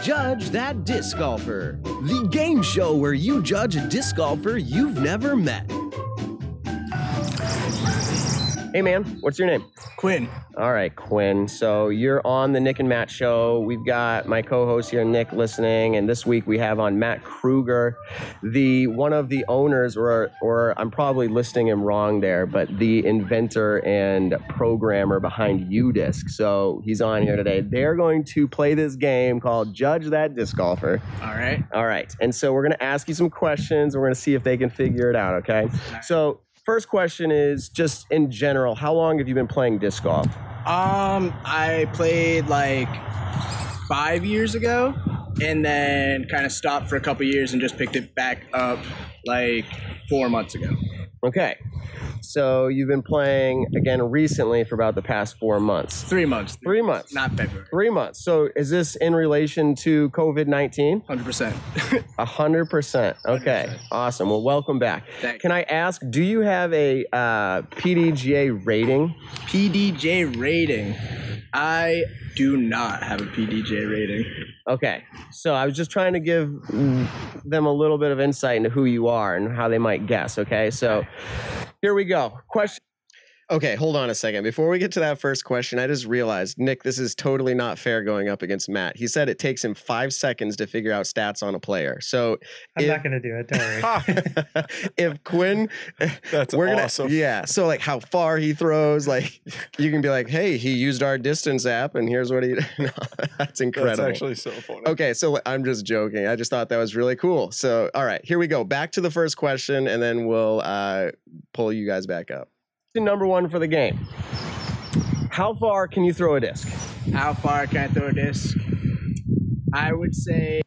Judge That Disc Golfer, the game show where you judge a disc golfer you've never met. Hey, man, what's your name? Quinn. All right, Quinn. So you're on the Nick and Matt show. We've got my co-host here, Nick, listening, and this week we have on Matt Krueger, the one of the owners, or or I'm probably listing him wrong there, but the inventor and programmer behind UDisc. So he's on here today. They're going to play this game called Judge That Disc Golfer. All right. All right, and so we're gonna ask you some questions. We're gonna see if they can figure it out. Okay. So first question is just in general, how long have you been playing disc golf? Um, I played like five years ago, and then kind of stopped for a couple years and just picked it back up like four months ago. Okay. So you've been playing again recently for about the past four months. Three months. Three months. Not February. Three months. So is this in relation to COVID 19? Hundred percent. A 100%. Okay. 100%. Awesome. Well, welcome back. Thank Can I ask, do you have a uh, PDGA rating? PDJ rating. I do not have a PDJ rating. Okay, so I was just trying to give them a little bit of insight into who you are and how they might guess. Okay, so here we go. Question. Okay, hold on a second. Before we get to that first question, I just realized, Nick, this is totally not fair going up against Matt. He said it takes him five seconds to figure out stats on a player. So I'm if- not going to do it. Don't worry. if Quinn, That's we're gonna, awesome. yeah. So like how far he throws, like you can be like, hey, he used our distance app, and here's what he. no, that's incredible. That's actually so funny. Okay, so I'm just joking. I just thought that was really cool. So, all right, here we go. Back to the first question, and then we'll uh, pull you guys back up. Number one for the game. How far can you throw a disc? How far can I throw a disc? I would say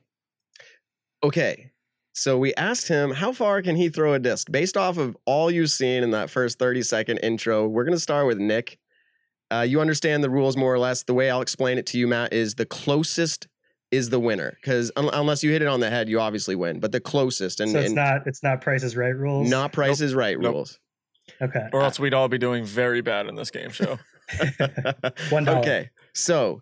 Okay, so we asked him how far can he throw a disc based off of all you've seen in that first 30 second intro. We're going to start with Nick. Uh, you understand the rules more or less. The way I'll explain it to you, Matt, is the closest is the winner because un- unless you hit it on the head, you obviously win. But the closest and, so it's and not it's not Price is Right rules. not Price is Right Nope. rules. Okay. Or else we'd all be doing very bad in this game show. One dollar. okay. So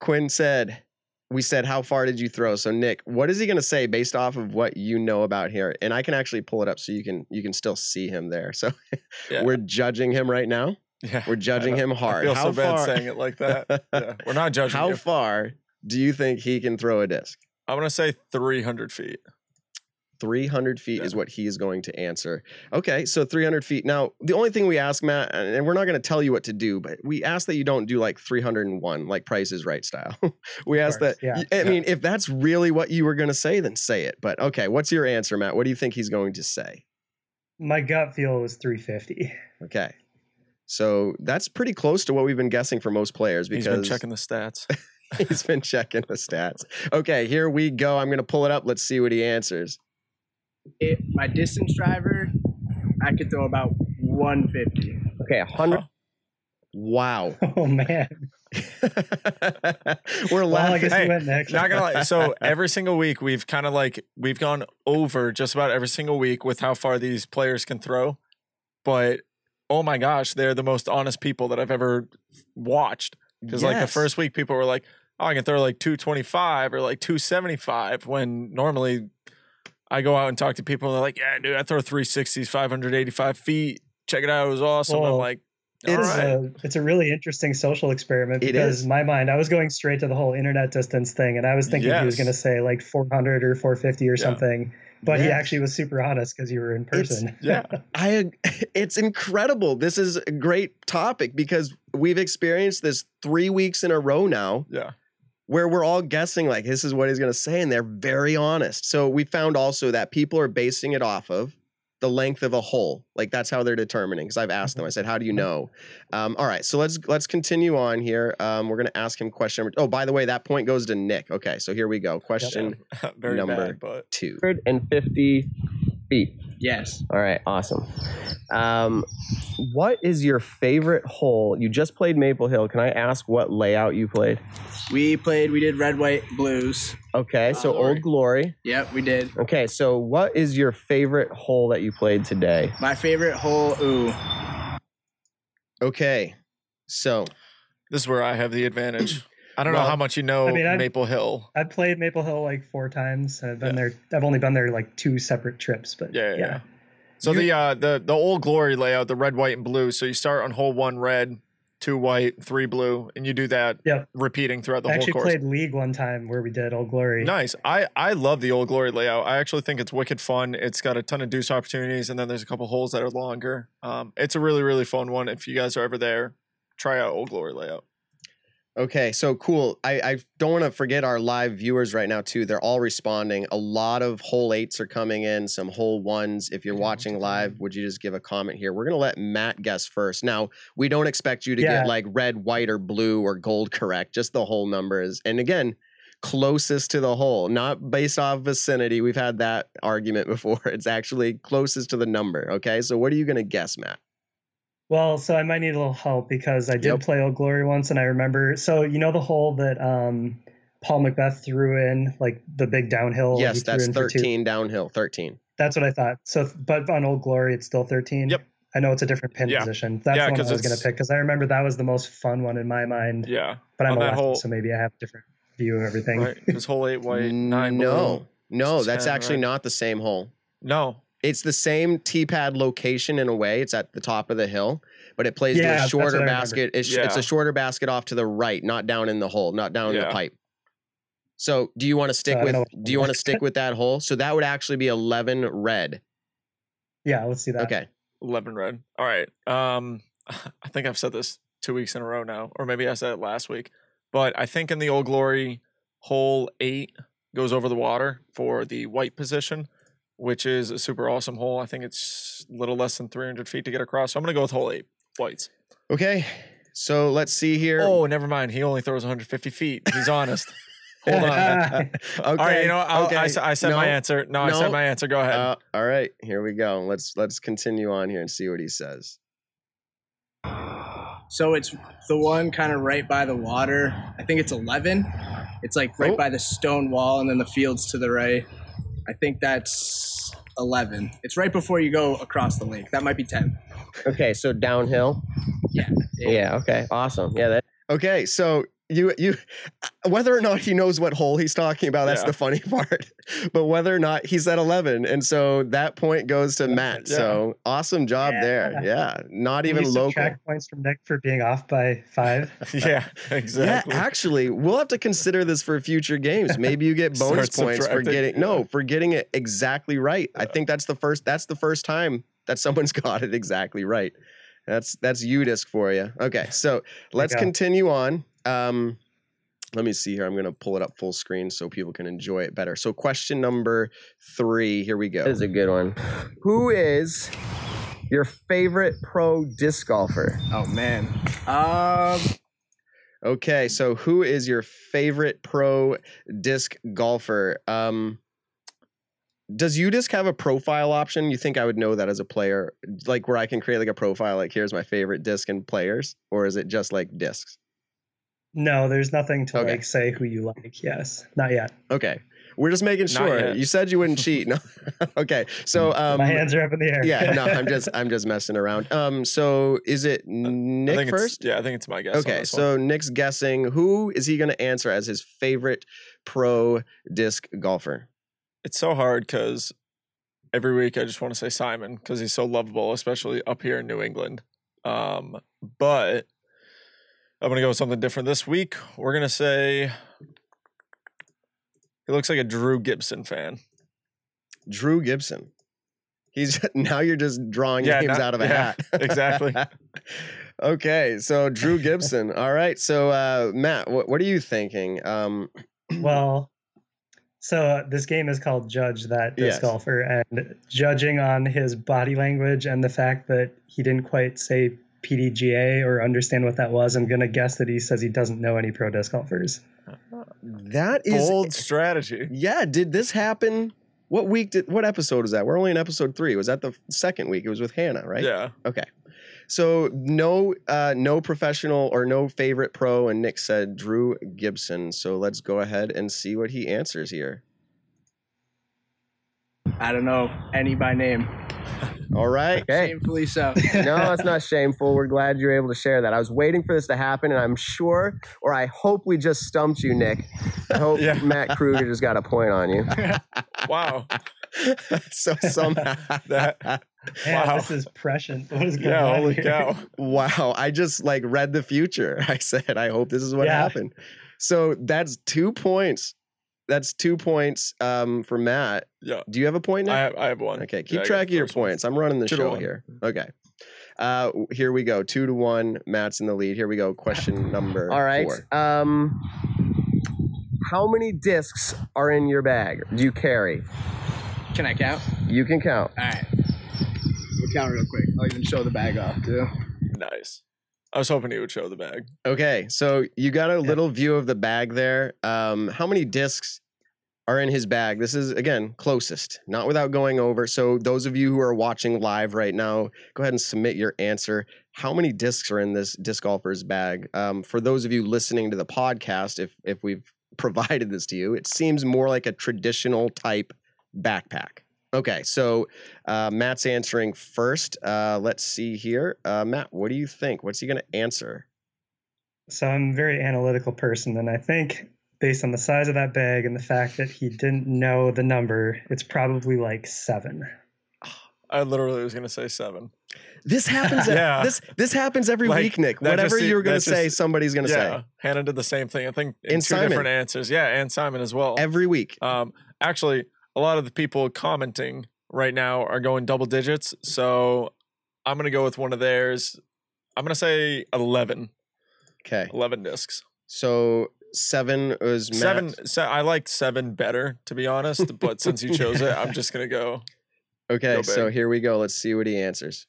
Quinn said, we said, how far did you throw? So Nick, what is he going to say based off of what you know about here? And I can actually pull it up so you can you can still see him there. So Yeah. we're judging him right now. Yeah. We're judging him hard. I feel how so bad saying it like that. Yeah. We're not judging how you. far do you think he can throw a disc? I'm gonna say 300 feet. 300 feet is what he is going to answer. Okay, so 300 feet. Now, the only thing we ask, Matt, and we're not going to tell you what to do, but we ask that you don't do like 301, like Price is Right style. we ask that, yeah. I Yeah. mean, if that's really what you were going to say, then say it. But okay, what's your answer, Matt? What do you think he's going to say? My gut feel was 350. Okay. So that's pretty close to what we've been guessing for most players because He's been checking the stats. he's been checking the stats. Okay, here we go. I'm going to pull it up. Let's see what he answers. It, my distance driver, I could throw about 150. Okay, 100. Huh. Wow. Oh man. We're Well, I laughing. guess Hey, went next. Not gonna lie. So every single week we've kind of like we've gone over just about every single week with how far these players can throw. But oh my gosh, they're the most honest people that I've ever watched. Because like the first week people were like, Oh, I can throw like 225 or like 275 when normally I go out and talk to people and they're like, Yeah, dude, I throw 360s, 585 feet. Check it out, it was awesome. I'm like, all it's, right. a, it's a really interesting social experiment It because is. my mind I was going straight to the whole internet distance thing and I was thinking he was going to say like 400 or 450 or Yeah. something but he actually was super honest because you were in It's- person yeah. I it's incredible. This is a great topic because we've experienced this 3 weeks in a row now Yeah. Where we're all guessing like this is what he's going to say and they're very honest. So we found also that people are basing it off of the length of a hole. Like that's how they're determining because I've asked them. I said, "How do you know?" Um, all right, so let's let's continue on here. Um, we're going to ask him question number. Oh, by the way, that point goes to Nick. Okay, so here we go. Question Very number bad, but 2. 150 feet. Yes. All right, awesome. Um, what is your favorite hole? You just played Maple Hill. Can I ask what layout you played? We played, we did red, white, blues. Okay, so Glory. Old Glory. Yep, we did. Okay, so what is your favorite hole that you played today? My favorite hole, ooh. Okay, so this is where I have the advantage. I don't know how much you know I mean, Maple Hill. I've played Maple Hill like four times I've been Yeah. there I've only been there like two separate trips but Yeah, yeah. yeah. So the uh the the old glory layout, the red, white, and blue. So you start on hole one red, two white, three blue, and you do that Yep. repeating throughout the I whole actually course. played League one time where we did Old Glory Nice. I I love the old glory layout. I actually think it's wicked fun. It's got a ton of deuce opportunities, and then there's a couple holes that are longer. Um, it's a really really fun one. If you guys are ever there, try out old glory layout. Okay, so cool. I, I don't want to forget our live viewers right now too. They're all responding. A lot of hole eights are coming in. Some hole ones. If you're watching live, would you just give a comment here? We're gonna let Matt guess first. Now we don't expect you to Yeah. get like red, white, or blue or gold correct. Just the whole numbers. And again. Closest to the hole, not based off vicinity. We've had that argument before. It's actually closest to the number. Okay, so what are you gonna guess, Matt? Well, so I might need a little help because I did Yep. play Old Glory once, and I remember. So you know the hole that um, Paul McBeth threw in, like the big downhill. yes, that's in for two? 13 downhill. 13. That's what I thought. So, but on Old Glory, it's still thirteen. Yep. I know it's a different pin Yeah. position. That's Yeah, the one I 'cause was going to pick because I remember that was the most fun one in my mind. Yeah, But I'm on a that lefty, whole- so maybe I have a different view of everything. right. Because hole eight white, nine blue. no, no, that's 10 actually red. not the same hole. No, It's the same tee pad location in a way. It's at the top of the hill, but it plays Yeah, to a shorter what I remember. basket. It's, it's a shorter basket off to the right, not down in the hole, not down in the pipe. So, do you want to stick I with? Do you want to stick with that hole? So that would actually be eleven red. Yeah, let's see that. Okay. eleven red. All right. Um, I think I've said this two weeks in a row now, or maybe I said it last week. But I think in the Old Glory, hole eight goes over the water for the white position, which is a super awesome hole. I think it's a little less than 300 feet to get across. So I'm going to go with hole eight, whites. Okay. So let's see here. Oh, never mind. He only throws 150 feet. He's honest. Hold on. okay. All right. You know, what? I'll, I, okay. s- I said my answer. No, I said my answer. Go ahead. Uh, all right, here we go. Let's let's continue on here and see what he says. So it's the one kind of right by the water. I think it's 11. It's like right Oh. by the stone wall and then the fields to the right. I think that's 11. It's right before you go across the lake. That might be 10. Okay, so downhill. Yeah. Yeah. Okay. Awesome. Yeah. That. Okay. So you you uh, whether or not he knows what hole he's talking about, that's Yeah. the funny part. But whether or not he's at eleven, and so that point goes to Matt. Yeah. So awesome job there. Yeah. Yeah. Not even local. subtract points from Nick for being off by five. yeah, exactly. Yeah, actually, we'll have to consider this for future games. Maybe you get bonus points for getting no for getting it exactly right. I think that's the first. That's the first time that someone's got it exactly right. That's that's UDisc for you. Okay, so let's continue on. Um, let me see here. I'm going to pull it up full screen so people can enjoy it better. So, question number three. Here we go. This is a good one. Who is your favorite pro disc golfer? Oh, man. Um, Okay, so who is your favorite pro disc golfer? Um, does UDisc have a profile option? You think I would know that as a player, like where I can create like a profile, like here's my favorite disc and players, or is it just like discs? No, there's nothing to Okay. like say who you like. Yes, not yet. Okay, we're just making sure. You said you wouldn't cheat. No, okay. So um, My hands are up in the air. yeah, no, I'm just I'm just messing around. Um, so is it Nick first? Yeah, I think it's my guess. on Okay, this one. so Nick's guessing. Who is he going to answer as his favorite pro disc golfer? it's so hard because every week I just want to say Simon because he's so lovable, especially up here in New England. Um, but I'm gonna go with something different this week. We're gonna say he looks like a Drew Gibson fan. Drew Gibson. He's now you're just drawing Yeah, names not- out of a yeah, hat. exactly. okay, so Drew Gibson. All right, so uh, Matt, what, what are you thinking? Um, Well, so uh, this game is called Judge That Disc Yes. Golfer, and judging on his body language and the fact that he didn't quite say PDGA or understand what that was, I'm gonna guess that he says he doesn't know any pro disc golfers. that is Bold strategy. yeah. Did this happen? What week did? What episode was that? We're only in episode three. Was that the second week? It was with Hannah, right? Yeah. Okay. So no, uh, no professional or no favorite pro, and Nick said Drew Gibson. So let's go ahead and see what he answers here. I don't know any by name. All right. Okay. Shamefully so. no, it's not shameful. We're glad you're able to share that. I was waiting for this to happen, and I'm sure, or I hope we just stumped you, Nick. I hope Yeah. Matt Krueger just got a point on you. Wow. so somehow That- Man, Wow. this is prescient. What is going Yeah. on Holy here? cow. wow, I just like read the future. I said, I hope this is what Yeah. happened. So that's two points. That's two points um, for Matt. Yeah. Do you have a point now? I have, I have one. Okay, keep I got track of your first one. points. I'm running the Two show here. Okay. Uh, here we go. Two to one. Matt's in the lead. Here we go. Question number. All right. Four. Um, how many discs are in your bag? Do you carry? Can I count? You can count. All right. We'll count real quick. I'll even show the bag off too. Nice. I was hoping he would show the bag. Okay, so you got a little view of the bag there. Um, how many discs are in his bag? This is again closest, not without going over. So those of you who are watching live right now, go ahead and submit your answer. How many discs are in this disc golfer's bag? Um, for those of you listening to the podcast, if if we've provided this to you, it seems more like a traditional type backpack. Okay, so uh, Matt's answering first. Uh, let's see here. Uh, Matt, what do you think? What's he going to answer? So I'm a very analytical person, and I think based on the size of that bag and the fact that he didn't know the number, it's probably like seven. I literally was gonna say seven. This happens. Yeah. This this happens every Like, week, Nick. Whatever just you're going to say, just- somebody's going to yeah, say Hannah did the same thing. I think in And two Simon. different answers. Yeah, and Simon as well. every week. Um, actually, a lot of the people commenting right now are going double digits. So I'm gonna go with one of theirs. I'm gonna say 11. Okay, 11 discs. so seven was Matt. Seven. Se- I like seven better, to be honest. But since you chose it, I'm just gonna go. Okay, Go so here we go. Let's see what he answers.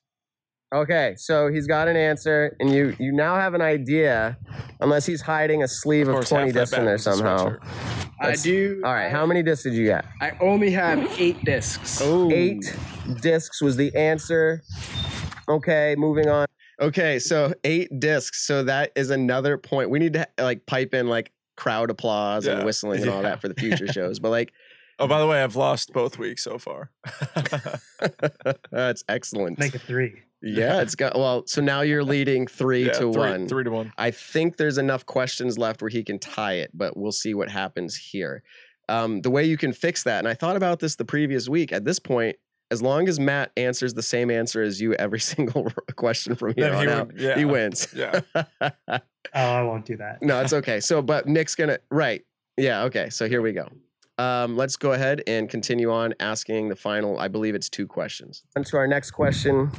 Okay, so he's got an answer, and you you now have an idea, unless he's hiding a sleeve of, course, twenty half that discs in bag there was a somehow. sweatshirt. I Let's- do. All right, how many discs did you get? I only have eight discs. Eight discs was the answer. Okay, moving on. Okay, so eight discs. So that is another point. We need to like pipe in like crowd applause and whistling and all yeah. that for the future shows. But like, Oh, by the way, I've lost both weeks so far. that's excellent. Make it three. Yeah, it's got well. So now you're leading three Yeah, to three, one. Three to one. I think there's enough questions left where he can tie it, but we'll see what happens here. Um, the way you can fix that, and I thought about this the previous week. At this point, as long as Matt answers the same answer as you every single question from here Then on he out, would- yeah. he wins. Yeah. Oh, I won't do that. no, it's okay. So, but Nick's gonna right. Yeah. Okay. So here we go. Um, let's go ahead and continue on asking the final. I believe it's two questions. On to our next question.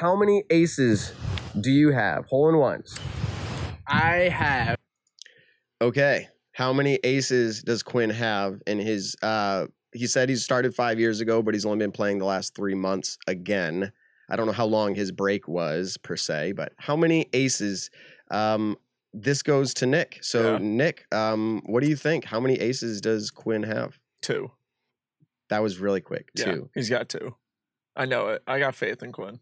How many aces do you have? Hole in ones. I have. Okay. How many aces does Quinn have in his uh he said he started 5 years ago but he's only been playing the last 3 months again. I don't know how long his break was per se, but how many aces um this goes to Nick. So Yeah. Nick, um what do you think? How many aces does Quinn have? Two. That was really quick. Yeah, Two. he's got two. I know it. I got faith in Quinn.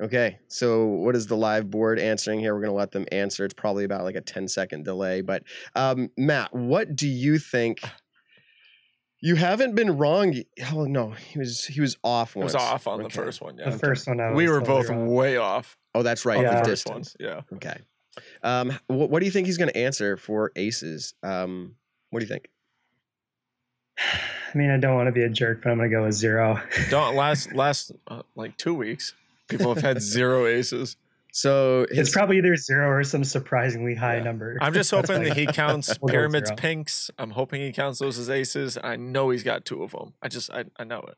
Okay. So what is the live board answering here? We're going to let them answer. It's probably about like a 10 second delay, but um Matt, what do you think you haven't been wrong. y- Oh no, he was he was off It was off on the first one. Yeah, the first one, I we were both wrong. way off. Oh, that's right. The Yeah. the first one. distance. Yeah. Okay. Um, what, what do you think he's going to answer for aces? Um, what do you think? I mean, I don't want to be a jerk, but I'm going to go with zero. Don't last last uh, like two weeks. People have had zero aces. So his, It's probably either zero or some surprisingly high Yeah. number. I'm just hoping that he counts We'll go with pyramids pinks. I'm hoping he counts those as aces. I know he's got two of them. I just I, I know it,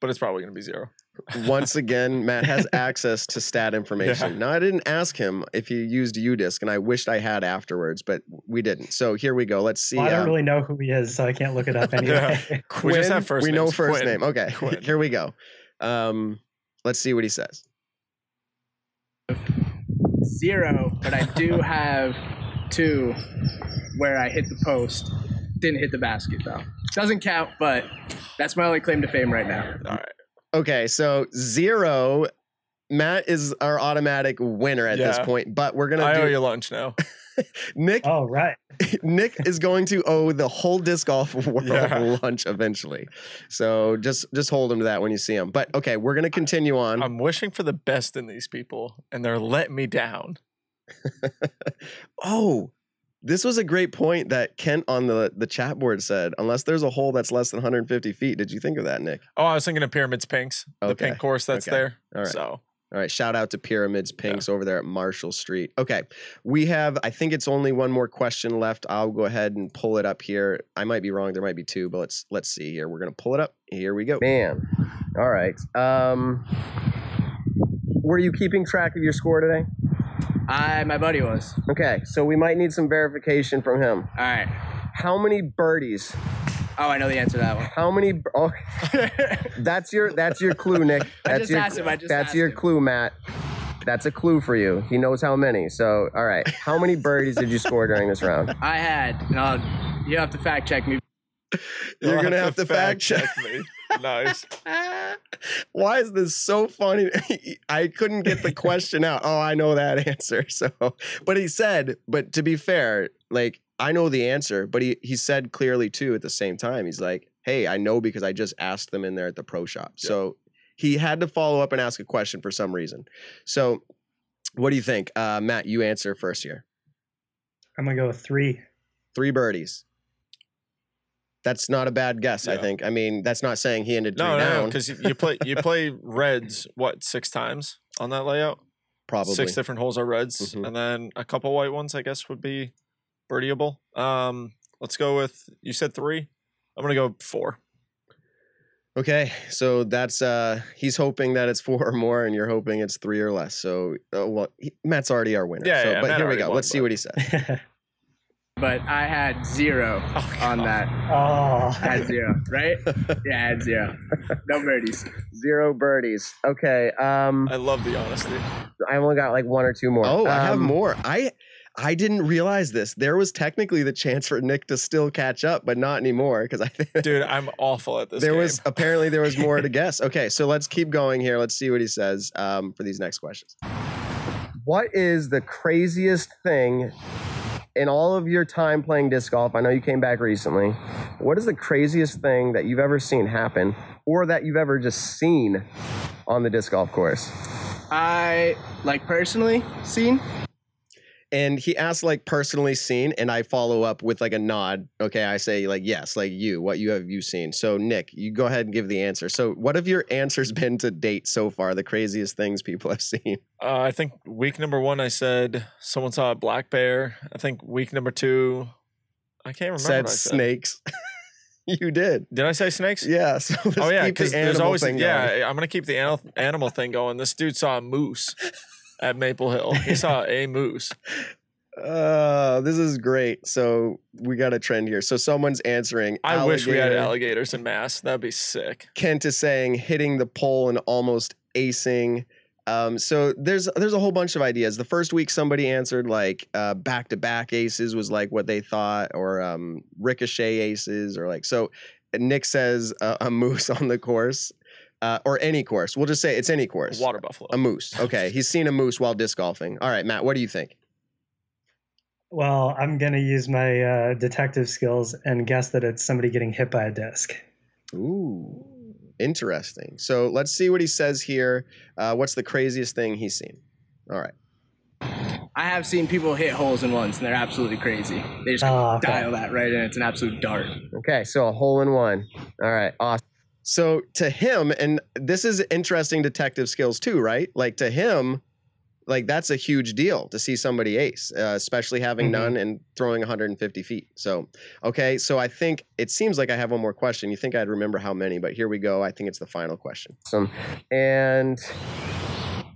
but it's probably gonna be zero. once again, Matt has access to stat information. Now, I didn't ask him if he used UDisc, and I wished I had afterwards, but we didn't. So here we go. Let's see. Well, I don't um, really know who he is, so I can't look it up anyway. Quinn, We just have first we know first Quinn. name. Okay, Quinn. here we go. Um, let's see what he says. Zero, but I do have two where I hit the post. Didn't hit the basket though. Doesn't count, but that's my only claim to fame right now. All right. Okay, so zero. Matt is our automatic winner at this point, but we're gonna I owe do you lunch now. Nick. All right. Nick is going to owe the whole disc golf world Yeah. lunch eventually. So just just hold him to that when you see him. But okay, we're gonna continue on. I'm wishing for the best in these people, and they're letting me down. oh, this was a great point that Kent on the the chat board said. Unless there's a hole that's less than 150 feet, did you think of that, Nick? Oh, I was thinking of pyramids pinks, the pink course that's okay, there. all right. So All right, shout out to Pyramids Pinks over there at Marshall Street. Okay, we have, I think it's only one more question left. I'll go ahead and pull it up here. I might be wrong. There might be two, but let's let's see here. We're gonna pull it up. Here we go. Man, all right. Um, were you keeping track of your score today? I my buddy was. Okay, so we might need some verification from him. All right. How many birdies? Oh, I know the answer to that one. How many? Oh, that's your that's your clue, Nick. I That's just your asked him. I just that's asked your him. clue, Matt. That's a clue for you. He knows how many. So, all right. How many birdies did you score during this round? I had. Uh, no, you have to fact check me. You're You'll gonna have to fact check. me. nice. Why is this so funny? I couldn't get the question out. Oh, I know that answer. So, but he said, but to be fair, like I know the answer, but he he said clearly too at the same time. He's like, hey, I know because I just asked them in there at the pro shop. Yeah. So he had to follow up and ask a question for some reason. So what do you think? Uh, Matt, you answer first here. I'm gonna go with three. Three birdies. That's not a bad guess, I think. I mean, that's not saying he ended three No, no, down. because you play you play reds what six times on that layout. probably. Six different holes are reds, Mhm. and then a couple white ones. I guess would be birdieable. Um, let's go with you said three. I'm gonna go four. Okay, so that's uh he's hoping that it's four or more, and you're hoping it's three or less. So, uh, well, he, Matt's already our winner. Yeah, so, yeah, but Matt here we go. won, Let's see what he said. But I had zero Oh, on that. oh, I had zero, right? Yeah, I had zero. No birdies. Zero birdies. Okay. Um, I love the honesty. I only got like one or two more. Oh, I have Um, more. I I didn't realize this. There was technically the chance for Nick to still catch up, but not anymore because I think Dude, I'm awful at this. there game. was apparently there was more to guess. Okay, so let's keep going here. Let's see what he says um, for these next questions. What is the craziest thing in all of your time playing disc golf? I know you came back recently. What is the craziest thing that you've ever seen happen or that you've ever just seen on the disc golf course? I like personally seen. And he asks like personally seen, and I follow up with like a nod. Okay, I say like yes, like you. What you have you seen? So Nick, you go ahead and give the answer. So what have your answers been to date so far? The craziest things people have seen. Uh, I think week number one, I said someone saw a black bear. I think week number two, I can't remember. said I said. snakes. you did. Did I say snakes? Yeah. So oh yeah, keep the because there's always yeah. going. I'm gonna keep the animal animal thing going. This dude saw a moose at Maple Hill. He saw a moose. Uh, this is great. So we got a trend here. So someone's answering. I wish we had alligators in mass. That'd be sick. Kent is saying hitting the pole and almost acing. Um, so there's there's a whole bunch of ideas. The first week somebody answered like uh, back to back aces was like what they thought, or um, ricochet aces, or like so. Nick says uh, a moose on the course, uh, or any course. We'll just say it's any course. Water buffalo. A moose. Okay, he's seen a moose while disc golfing. All right, Matt, what do you think? well, I'm gonna use my uh, detective skills and guess that it's somebody getting hit by a disc. Ooh, interesting. So let's see what he says here. Uh, what's the craziest thing he's seen? All right. I have seen people hit holes in ones, and they're absolutely crazy. They just Oh, okay. dial that right in. It's an absolute dart. Okay, so a hole in one. All right, awesome. So to him, and this is interesting detective skills too, right? Like to him, like that's a huge deal to see somebody ace, uh, especially having Mhm. none and throwing 150 feet. So, okay, so I think it seems like I have one more question. You think I'd remember how many, but here we go. I think it's the final question. Awesome. And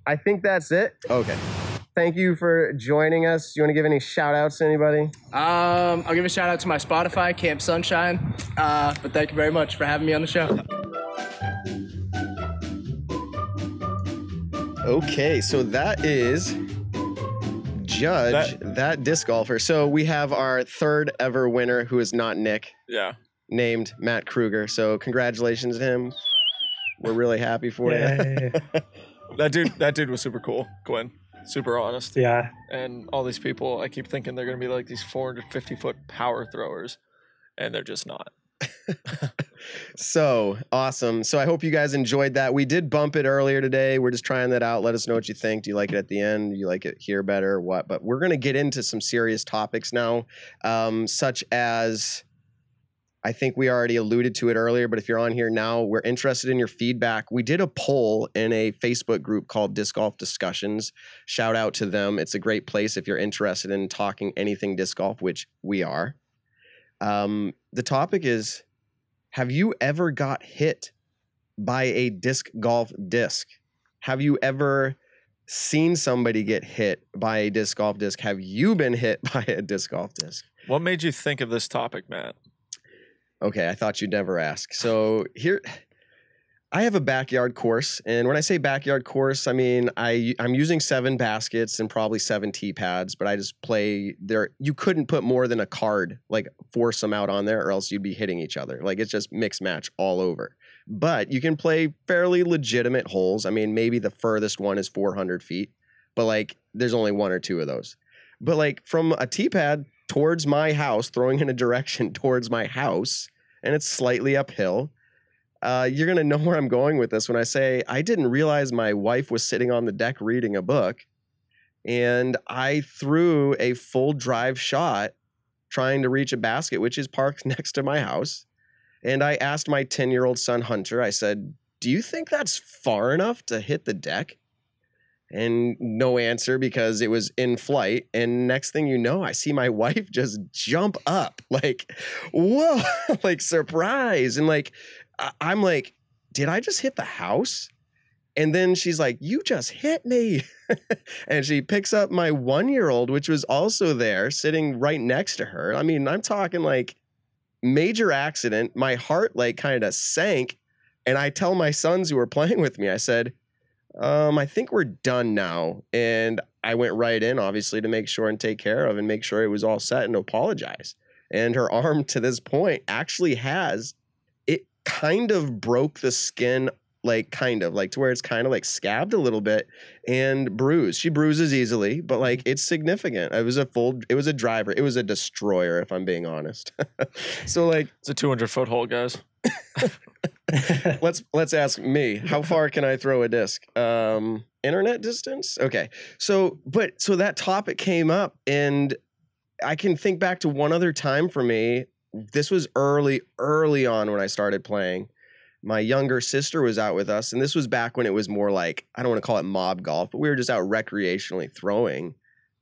I think that's it. Okay. Thank you for joining us. You want to give any shout outs to anybody? Um, I'll give a shout out to my Spotify, Camp Sunshine. Uh, but thank you very much for having me on the show. Okay, so that is Judge that, disc golfer. So we have our third ever winner who is not Nick, yeah. named Matt Krueger. So congratulations to him. We're really happy for you. Yay. That dude. That dude was super cool. Gwen. Super honest. yeah. And all these people, I keep thinking they're gonna be like these 450 foot power throwers, and they're just not. So awesome. So I hope you guys enjoyed that. We did bump it earlier today. We're just trying that out. Let us know what you think. Do you like it at the end? Do you like it here better? What? But we're going to get into some serious topics now, um, such as I think we already alluded to it earlier, but if you're on here now, we're interested in your feedback. We did a poll in a Facebook group called Disc Golf Discussions. Shout out to them. It's a great place if you're interested in talking anything disc golf, which we are. Um, the topic is Have you ever got hit by a disc golf disc? Have you ever seen somebody get hit by a disc golf disc? Have you been hit by a disc golf disc? What made you think of this topic, Matt? Okay, I thought you'd never ask. So here, I have a backyard course, and when I say backyard course, I mean I I'm using seven baskets and probably seven tee pads, but I just play there. You couldn't put more than a card, like force them out on there, or else you'd be hitting each other. Like it's just mix match all over. But you can play fairly legitimate holes. I mean, maybe the furthest one is 400 feet, but like there's only one or two of those. But like from a tee pad towards my house, throwing in a direction towards my house, and it's slightly uphill. Uh, you're gonna know where I'm going with this when I say I didn't realize my wife was sitting on the deck reading a book, and I threw a full drive shot trying to reach a basket which is parked next to my house. And I asked my 10 year old son Hunter, I said, Do you think that's far enough to hit the deck? And no answer because it was in flight. And next thing you know, I see my wife just jump up, like, whoa, like surprise. And like, I'm like, did I just hit the house? And then she's like, You just hit me. and she picks up my one year old, which was also there sitting right next to her. I mean, I'm talking like major accident. My heart like kind of sank. And I tell my sons who were playing with me, I said, um, I think we're done now. And I went right in, obviously, to make sure and take care of and make sure it was all set and apologize. And her arm to this point actually has kind of broke the skin like kind of like to where it's kind of like scabbed a little bit and bruised. She bruises easily, but like it's significant. It was a full it was a driver. It was a destroyer if I'm being honest. so like It's a 200 foot hole, guys. let's let's ask me how far can i throw a disc um internet distance okay so but so that topic came up and i can think back to one other time for me this was early early on when i started playing my younger sister was out with us and this was back when it was more like i don't want to call it mob golf but we were just out recreationally throwing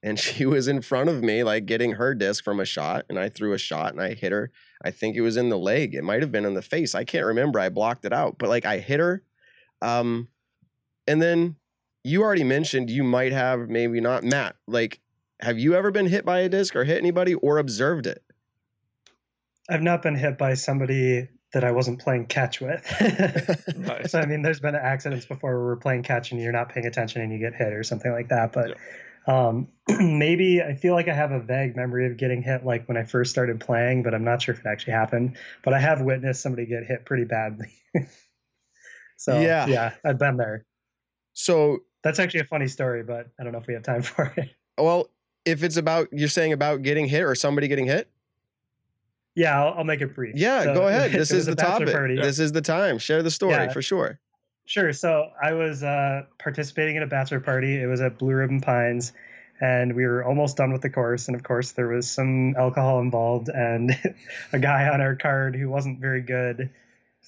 and she was in front of me like getting her disc from a shot and i threw a shot and i hit her I think it was in the leg. It might have been in the face. I can't remember. I blocked it out, but like I hit her. Um, and then you already mentioned you might have, maybe not. Matt, like, have you ever been hit by a disc or hit anybody or observed it? I've not been hit by somebody that I wasn't playing catch with. Nice. So I mean, there's been accidents before where we're playing catch and you're not paying attention and you get hit or something like that. But um, maybe I feel like I have a vague memory of getting hit like when I first started playing, but I'm not sure if it actually happened. But I have witnessed somebody get hit pretty badly. so Yeah. yeah, I've been there. So, That's actually a funny story, but I don't know if we have time for it. well, if it's about, you're saying about getting hit or somebody getting hit? Yeah, I'll, I'll make it brief. Yeah, So, go ahead. This is the topic. party. This is the time. Share the story Yeah. for sure. Sure. So I was uh, participating in a bachelor party. It was at Blue Ribbon Pines, and we were almost done with the course. And of course, there was some alcohol involved, and a guy on our card who wasn't very good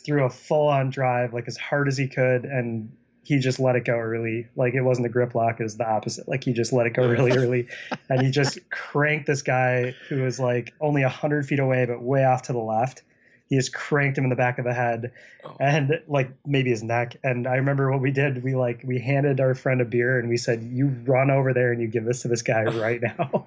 threw a full-on drive like as hard as he could, and he just let it go early. Like it wasn't a grip lock; it was the opposite. Like he just let it go really early, and he just cranked this guy who was like only a hundred feet away, but way off to the left. He just cranked him in the back of the head Oh. and like maybe his neck. And I remember what we did. We like we handed our friend a beer and we said, "You run over there and you give this to this guy right now."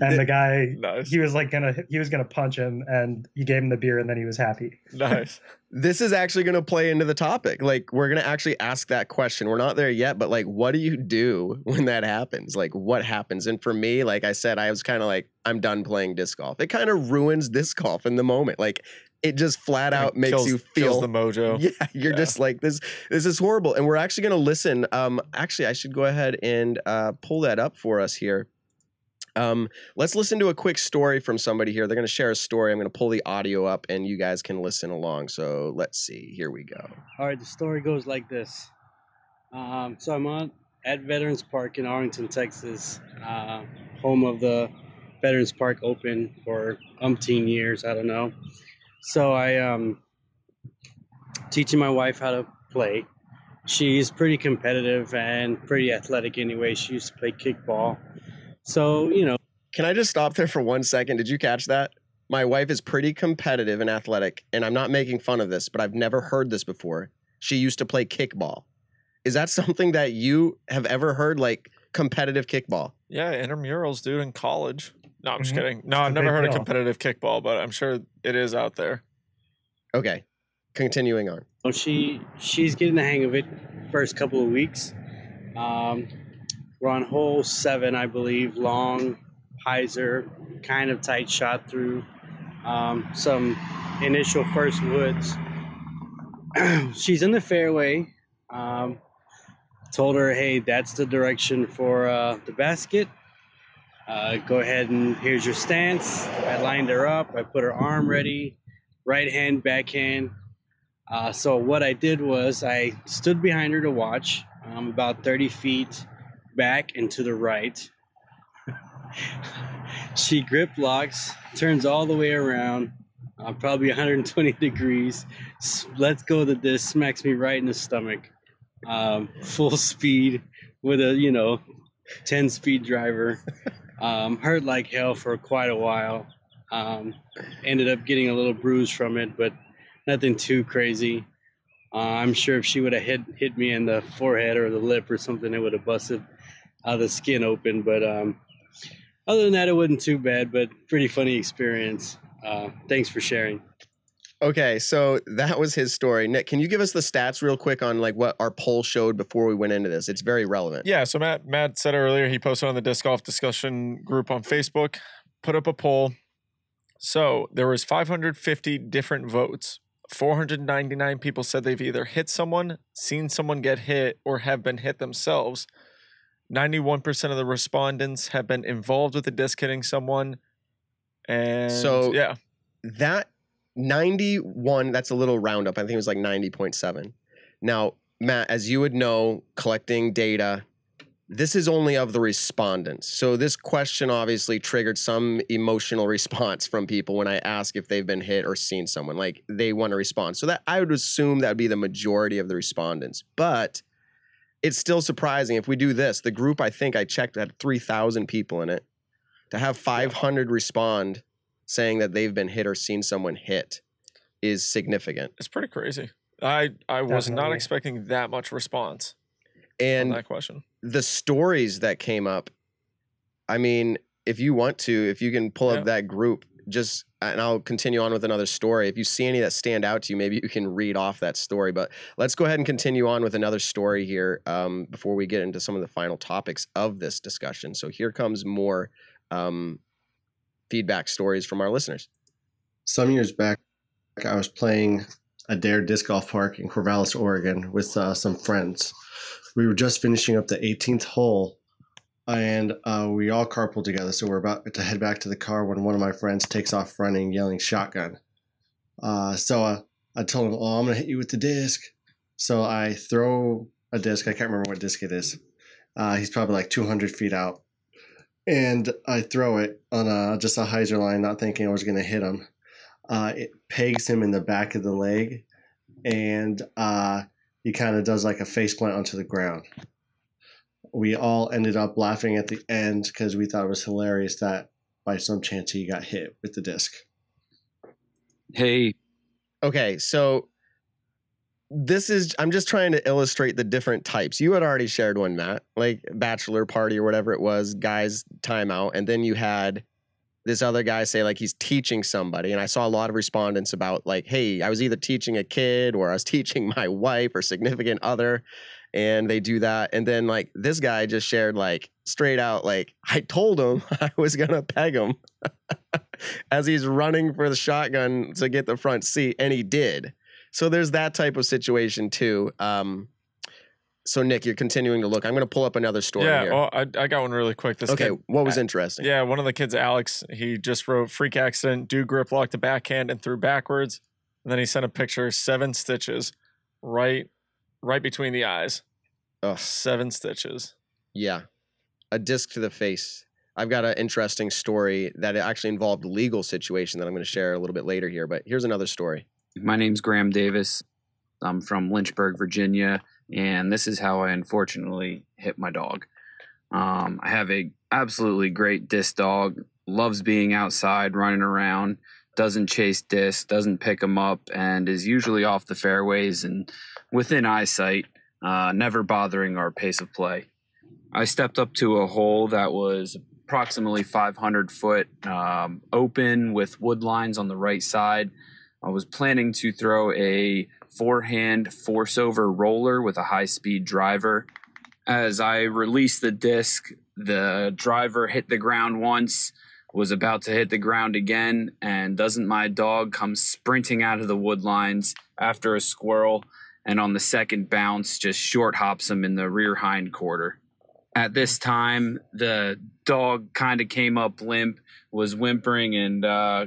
And the guy, Nice. he was like gonna he was gonna punch him, and he gave him the beer, and then he was happy. Nice. this is actually going to play into the topic. Like, we're going to actually ask that question. We're not there yet, but like, what do you do when that happens? Like, what happens? And for me, like I said, I was kind of like, I'm done playing disc golf. It kind of ruins disc golf in the moment. Like, it just flat out makes Kills- you kills feel the mojo. yeah, you're Yeah. just like this. This is horrible, and we're actually going to listen. Um, actually, I should go ahead and uh, pull that up for us here. Um, let's listen to a quick story from somebody here. They're going to share a story. I'm going to pull the audio up, and you guys can listen along. So let's see. Here we go. All right, the story goes like this. Um, so I'm on at Veterans Park in Arlington, Texas, uh, home of the Veterans Park Open for umpteen years. I don't know. So I um, teaching my wife how to play. She's pretty competitive and pretty athletic anyway. She used to play kickball. So you know, Can I just stop there for one second? Did you catch that? My wife is pretty competitive and athletic, and I'm not making fun of this, but I've never heard this before. She used to play kickball. Is that something that you have ever heard, like competitive kickball? Yeah, intramurals, dude, in college. No, I'm just Mhm. kidding. No, It's a I've never big heard of competitive kickball, but I'm sure it is out there. Okay, continuing on. Well, she she's getting the hang of it first couple of weeks. Um, we're on hole seven, I believe. Long, hyzer, kind of tight shot through um, some initial first woods. she's in the fairway. Um, told her, hey, that's the direction for uh, the basket. Uh, go ahead and here's your stance. I lined her up. I put her arm ready. right hand, backhand. Uh, so what I did was I stood behind her to watch, um, about 30 feet back and to the right. she grip locks, turns all the way around, uh, probably 120 degrees. Let's go to this, smacks me right in the stomach. Um, full speed with a you know 10 speed driver. Um, hurt like hell for quite a while. Um, ended up getting a little bruise from it, but nothing too crazy. Uh, I'm sure if she would have hit hit me in the forehead or the lip or something, it would have busted the skin open. But um, other than that, it wasn't too bad. But pretty funny experience. Uh, thanks for sharing. Okay, so that was his story. Nick, can you give us the stats real quick on like what our poll showed before we went into this? It's very relevant. Yeah, so Matt Matt said earlier he posted on the disc golf discussion group on Facebook, put up a poll. So there was 550 different votes. 499 people said they've either hit someone, seen someone get hit, or have been hit themselves. 91% of the respondents have been involved with the disc hitting someone. And So- yeah, That 91, that's a little roundup. I think it was like 90.7. Now, Matt, as you would know, collecting data, this is only of the respondents. So this question obviously triggered some emotional response from people when I ask if they've been hit or seen someone. Like they want to respond. So that I would assume that would be the majority of the respondents. But it's still surprising if we do this. The group I think I checked had 3,000 people in it. To have 500 respond saying that they've been hit or seen someone hit is significant. it's pretty crazy. I I was not expecting that much response on And that question. the stories that came up, I mean, if you want to, if you can pull Yeah. up that group, just and I'll continue on with another story. If you see any that stand out to you, maybe you can read off that story. But let's go ahead and continue on with another story here um, before we get into some of the final topics of this discussion. So here comes more um, feedback stories from our listeners. some years back, I was playing a Dare disc golf park in Corvallis, Oregon, with uh, some friends. We were just finishing up the 18th hole, and uh, we all carpool together. So we're about to head back to the car when one of my friends takes off running, yelling "shotgun." Uh, so uh, I told him, "Oh, I'm gonna hit you with the disc." So I throw a disc. I can't remember what disc it is. Uh, he's probably like 200 feet out, and I throw it on a just a hyzer line, not thinking I was gonna hit him uh, it pegs him in the back of the leg, and uh, he kind of does like a face plant onto the ground. We all ended up laughing at the end because we thought it was hilarious that by some chance he got hit with the disc. Hey, Okay, so this is I'm just trying to illustrate the different types. You had already shared one, Matt, like bachelor party or whatever it was, guys timeout, and then you had this other guy say like he's teaching somebody, and I saw a lot of respondents about like, hey, I was either teaching a kid or I was teaching my wife or significant other, and they do that, and then like this guy just shared like straight out like I told him I was gonna peg him as he's running for the shotgun to get the front seat, and he did. So there's that type of situation too. Um, so Nick, you're continuing to look. I'm going to pull up another story yeah, here. well, I, I got one really quick. This okay, kid, what was interesting? Yeah, one of the kids, Alex, he just wrote freak accident, do grip lock the backhand and threw backwards. And then he sent a picture, seven stitches, right, right between the eyes. Ugh. Seven stitches. Yeah, a disc to the face. I've got an interesting story that actually involved a legal situation that I'm going to share a little bit later here. But here's another story. my name's Graham Davis. I'm from Lynchburg, Virginia, and this is how I unfortunately hit my dog. Um, I have a absolutely great disc dog. Loves being outside, running around. Doesn't chase discs, doesn't pick them up, and is usually off the fairways and within eyesight, uh, never bothering our pace of play. I stepped up to a hole that was approximately 500 foot um, open with wood lines on the right side. I was planning to throw a forehand force over roller with a high speed driver. As I released the disc, the driver hit the ground once, was about to hit the ground again, and doesn't my dog come sprinting out of the wood lines after a squirrel, and on the second bounce, just short hops him in the rear hind quarter. At this time, the dog kind of came up limp, was whimpering, and uh,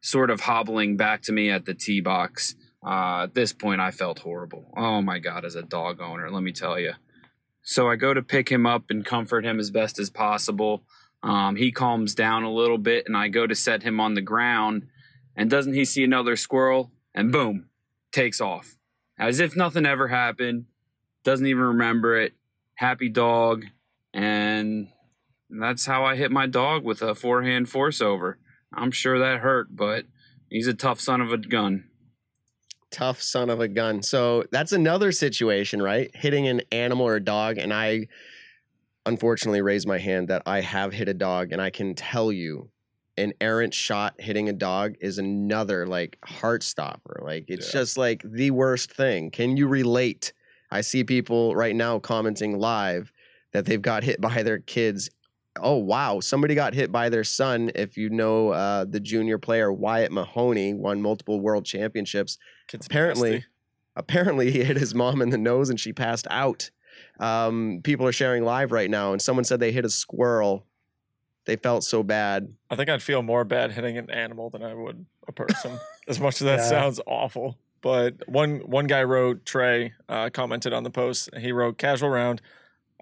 sort of hobbling back to me at the tee box. Uh, at this point, I felt horrible. Oh my God, as a dog owner, let me tell you. So I go to pick him up and comfort him as best as possible. Um, he calms down a little bit, and I go to set him on the ground. And doesn't he see another squirrel? And boom, takes off. As if nothing ever happened. Doesn't even remember it. Happy dog. And that's how I hit my dog with a forehand force over. I'm sure that hurt, but he's a tough son of a gun. Tough son of a gun. So that's another situation, right? Hitting an animal or a dog. And I unfortunately raised my hand that I have hit a dog. And I can tell you, an errant shot hitting a dog is another like heart stopper. Like it's Yeah. just like the worst thing. Can you relate? I see people right now commenting live that they've got hit by their kids. Oh wow, somebody got hit by their son. If you know uh, the junior player Wyatt Mahoney, won multiple world championships. Kid's Apparently, nasty. apparently he hit his mom in the nose and she passed out. Um, people are sharing live right now, and someone said they hit a squirrel. They felt so bad. I think I'd feel more bad hitting an animal than I would a person. as much as that Yeah. sounds awful. But one one guy wrote Trey uh, commented on the post. He wrote casual round.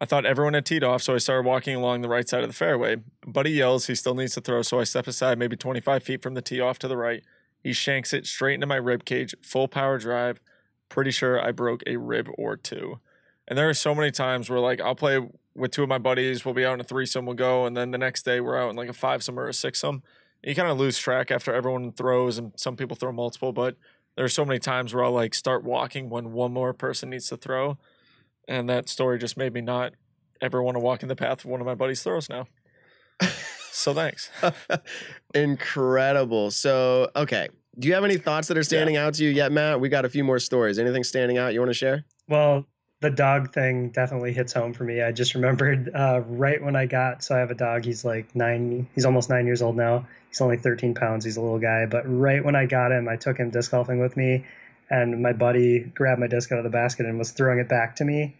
I thought everyone had teed off, so I started walking along the right side of the fairway. Buddy yells he still needs to throw, so I step aside maybe 25 feet from the tee off to the right. He shanks it straight into my rib cage, full power drive. Pretty sure I broke a rib or two. And there are so many times where like I'll play with two of my buddies, we'll be out in a threesome, we'll go, and then the next day we're out in like a five fivesome or a six sixsome. You kind of lose track after everyone throws, and some people throw multiple, but there's so many times where I'll like start walking when one more person needs to throw. And that story just made me not ever want to walk in the path of one of my buddies' throws now. so thanks. Incredible. So, okay. Do you have any thoughts that are standing out to you yet, Matt? We got a few more stories. Anything standing out you want to share? Well, the dog thing definitely hits home for me. I just remembered uh, right when I got, so I have a dog. He's like nine, he's almost nine years old now. He's only 13 pounds. He's a little guy. But right when I got him, I took him disc golfing with me, and my buddy grabbed my disc out of the basket and was throwing it back to me,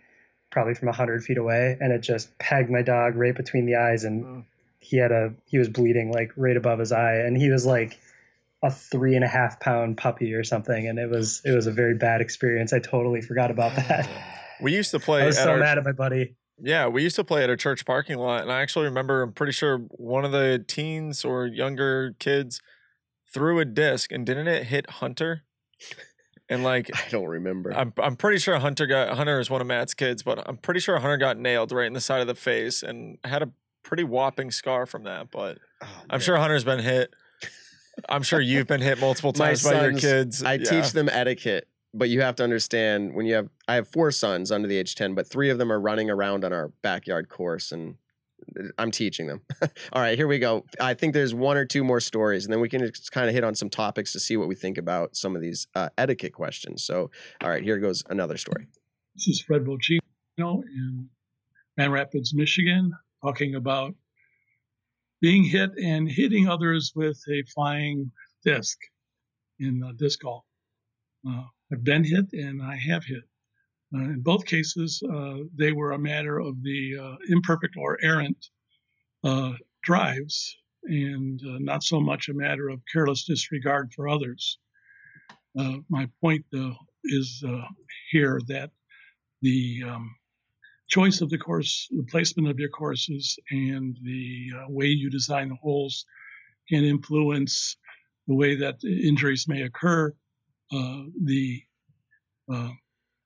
probably from 100 feet away. And it just pegged my dog right between the eyes. And Mm. he had a, he was bleeding like right above his eye. And he was like, a three and a half pound puppy or something and it was it was a very bad experience i totally forgot about that We used to play I was at so our, mad at my buddy. Yeah, we used to play at a church parking lot, and I actually remember. I'm pretty sure one of the teens or younger kids threw a disc, and didn't it hit Hunter? And like, I don't remember. I'm I'm pretty sure Hunter got Hunter is one of Matt's kids, but I'm pretty sure Hunter got nailed right in the side of the face and had a pretty whopping scar from that. But Oh, I'm sure Hunter's been hit. I'm sure you've been hit multiple My times by your kids. I Yeah. teach them etiquette, but you have to understand when you have I have four sons under the age 10, but three of them are running around on our backyard course and uh, I'm teaching them. All right, here we go. I think there's one or two more stories, and then we can just kind of hit on some topics to see what we think about some of these uh, etiquette questions. So, all right, here goes another story. This is Fred Bocino in Grand Rapids, Michigan, talking about being hit and hitting others with a flying disc in uh, disc golf. Uh, I've been hit and I have hit. Uh, in both cases, uh, they were a matter of the uh, imperfect or errant uh, drives and uh, not so much a matter of careless disregard for others. Uh, my point is here that the um, choice of the course, the placement of your courses, and the way you design the holes can influence the way that injuries may occur. Uh, the uh,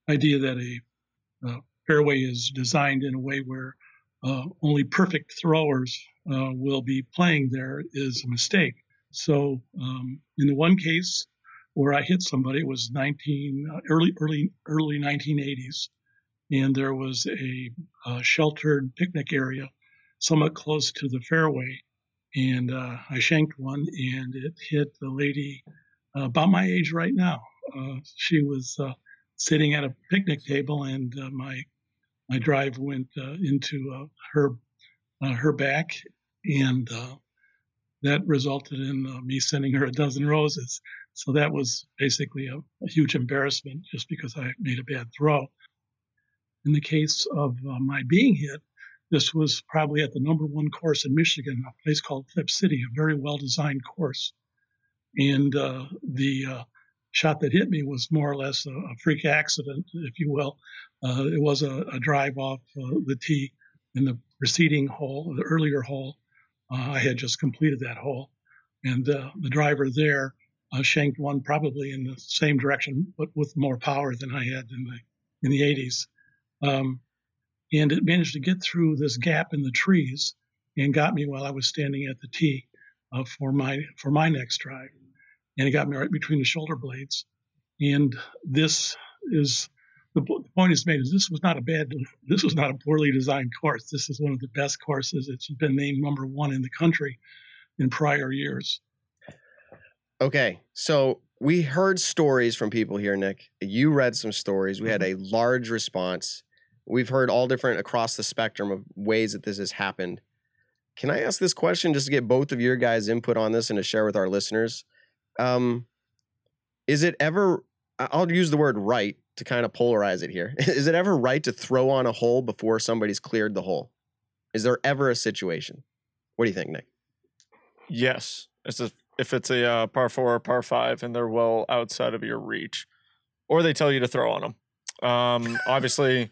idea that a uh, fairway is designed in a way where only perfect throwers will be playing there is a mistake. So, um, in the one case where I hit somebody, it was 19 uh, early early early 1980s and there was a, uh sheltered picnic area somewhat close to the fairway. And uh, I shanked one, and it hit the lady uh, about my age right now. Uh, she was uh, sitting at a picnic table, and uh, my my drive went uh, into her her back, and that resulted in me sending her a dozen roses. So that was basically a, a huge embarrassment, just because I made a bad throw. In the case of my being hit, this was probably at the number one course in Michigan, a place called Clip City, a very well designed course. And uh, the uh, shot that hit me was more or less a, a freak accident, if you will. Uh, it was a, a drive off uh, the tee in the preceding hole, the earlier hole. Uh, I had just completed that hole, and uh, the driver there shanked one probably in the same direction, but with more power than I had in the in the 80s. Um, and it managed to get through this gap in the trees and got me while I was standing at the tee uh, for my for my next drive, and it got me right between the shoulder blades. And this is the, point is made is this was not a bad this was not a poorly designed course. This is one of the best courses. It's been named number one in the country in prior years. Okay, so we heard stories from people here, Nick. You read some stories. We had mm-hmm. a large response. We've heard all different across the spectrum of ways that this has happened. Can I ask this question just to get both of your guys' input on this and to share with our listeners? Um, is it ever, I'll use the word right to kind of polarize it here. Is it ever right to throw on a hole before somebody's cleared the hole? Is there ever a situation? What do you think, Nick? Yes, it's a, if it's a uh, par four or par five and they're well outside of your reach, or they tell you to throw on them. Um, obviously,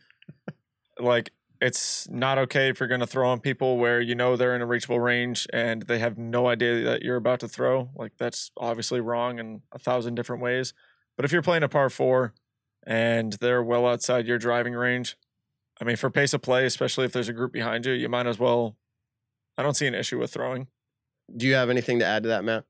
like it's not okay if you're going to throw on people where you know they're in a reachable range and they have no idea that you're about to throw. Like that's obviously wrong in a thousand different ways. But if you're playing a par four and they're well outside your driving range, I mean, for pace of play, especially if there's a group behind you, you might as well. I don't see an issue with throwing. Do you have anything to add to that, Matt?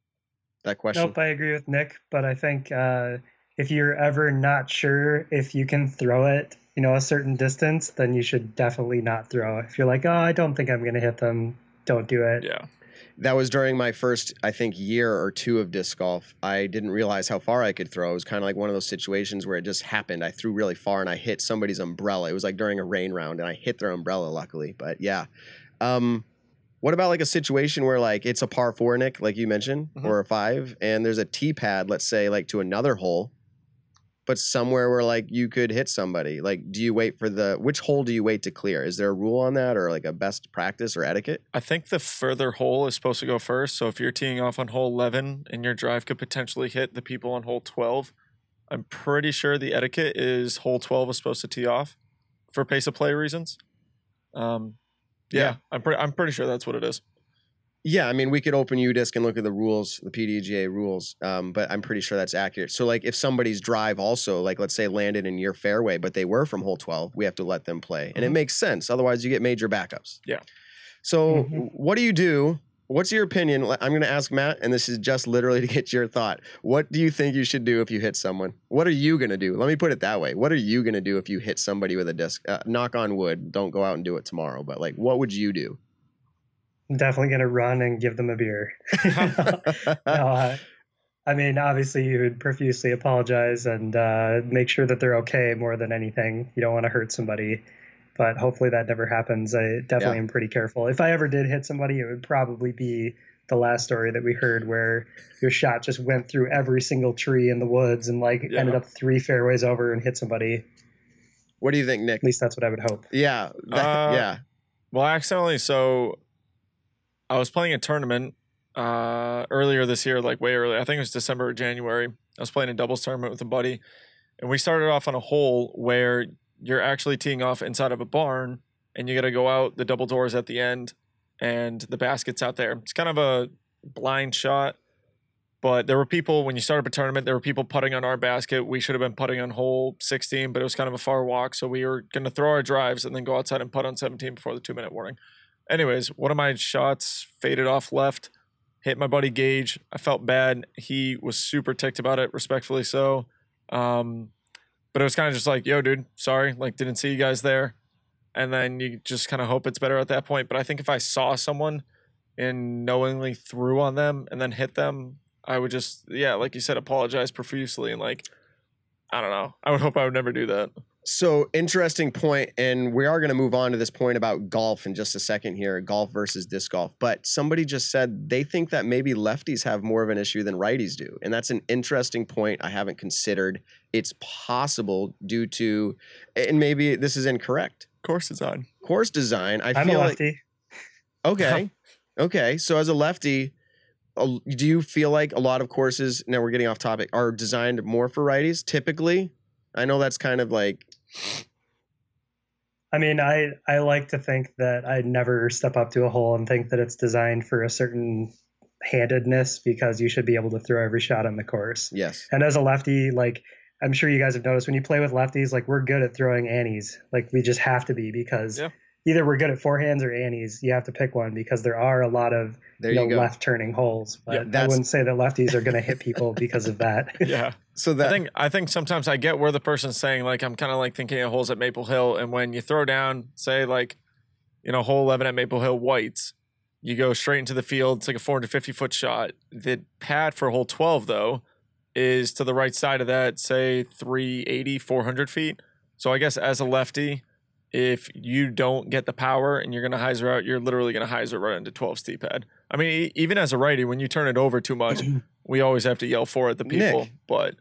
That question? Nope, I agree with Nick, but I think uh, if you're ever not sure if you can throw it, you know, a certain distance, then you should definitely not throw. If you're like, oh, I don't think I'm going to hit them, don't do it. Yeah. That was during my first, I think, year or two of disc golf. I didn't realize how far I could throw. It was kind of like one of those situations where it just happened. I threw really far and I hit somebody's umbrella. It was like during a rain round and I hit their umbrella, luckily. But yeah. Um, what about like a situation where like it's a par four, Nick, like you mentioned, Mhm. or a five, and there's a tee pad, let's say, like to another hole, but somewhere where like you could hit somebody. Like, do you wait for the which hole do you wait to clear? Is there a rule on that or like a best practice or etiquette? I think the further hole is supposed to go first. So if you're teeing off on hole 11 and your drive could potentially hit the people on hole 12, I'm pretty sure the etiquette is hole 12 is supposed to tee off for pace of play reasons. Um, yeah, Yeah. I'm pretty I'm pretty sure that's what it is. Yeah, I mean, we could open UDisc and look at the rules, the PDGA rules, um, but I'm pretty sure that's accurate. So, like, if somebody's drive also, like, let's say landed in your fairway, but they were from hole 12, we have to let them play. And it Mhm. makes sense. Otherwise, you get major backups. Yeah. So, Mhm. what do you do? What's your opinion? I'm going to ask Matt, and this is just literally to get your thought. What do you think you should do if you hit someone? What are you going to do? Let me put it that way. What are you going to do if you hit somebody with a disc? Uh, knock on wood. Don't go out and do it tomorrow, but like, what would you do? I'm definitely going to run and give them a beer. no, uh, I mean, obviously, you would profusely apologize and uh, make sure that they're okay more than anything. You don't want to hurt somebody, but hopefully that never happens. I definitely Yeah. am pretty careful. If I ever did hit somebody, it would probably be the last story that we heard where your shot just went through every single tree in the woods and like Yeah. ended up three fairways over and hit somebody. what do you think, Nick? At least that's what I would hope. Yeah. that- Uh, yeah. Well, accidentally, so I was playing a tournament uh, earlier this year, like way early. I think it was December or January. I was playing a doubles tournament with a buddy, and we started off on a hole where you're actually teeing off inside of a barn, and you got to go out the double doors at the end, and the basket's out there. It's kind of a blind shot. But there were people when you start up a tournament. There were people putting on our basket. We should have been putting on hole 16, but it was kind of a far walk, so we were going to throw our drives and then go outside and putt on 17 before the two minute warning. Anyways, one of my shots faded off left, hit my buddy Gage. I felt bad. He was super ticked about it, respectfully so. Um, but it was kind of just like, yo, dude, sorry, like didn't see you guys there. And then you just kind of hope it's better at that point. But I think if I saw someone and knowingly threw on them and then hit them, I would just, yeah, like you said, apologize profusely and like, I don't know. I would hope I would never do that. So interesting point, and we are going to move on to this point about golf in just a second here, golf versus disc golf. But somebody just said they think that maybe lefties have more of an issue than righties do, and that's an interesting point I haven't considered. It's possible due to, and maybe this is incorrect. Course design. Course design. I I'm a feel like lefty. Okay. okay. So as a lefty, do you feel like a lot of courses now we're getting off topic are designed more for righties typically i know that's kind of like I mean, I I like to think that I'd never step up to a hole and think that it's designed for a certain handedness because you should be able to throw every shot on the course. yes And as a lefty, like I'm sure you guys have noticed when you play with lefties, like we're good at throwing annies. Like we just have to be because Yeah. Either we're good at forehands or annies. You have to pick one because there are a lot of there you you know, left turning holes. But I wouldn't say that lefties are going to hit people because of that. Yeah. so I think I think sometimes I get where the person's saying like I'm kind of like thinking of holes at Maple Hill, and when you throw down, say like, you know, hole 11 at Maple Hill whites, you go straight into the field. It's like a 450 foot shot. The pad for hole 12 though is to the right side of that, say 380, 400 feet. So I guess as a lefty, if you don't get the power and you're gonna hyzer out, you're literally gonna hyzer right into 12's tee pad. I mean, even as a righty, when you turn it over too much, we always have to yell for it, the Nick. people. But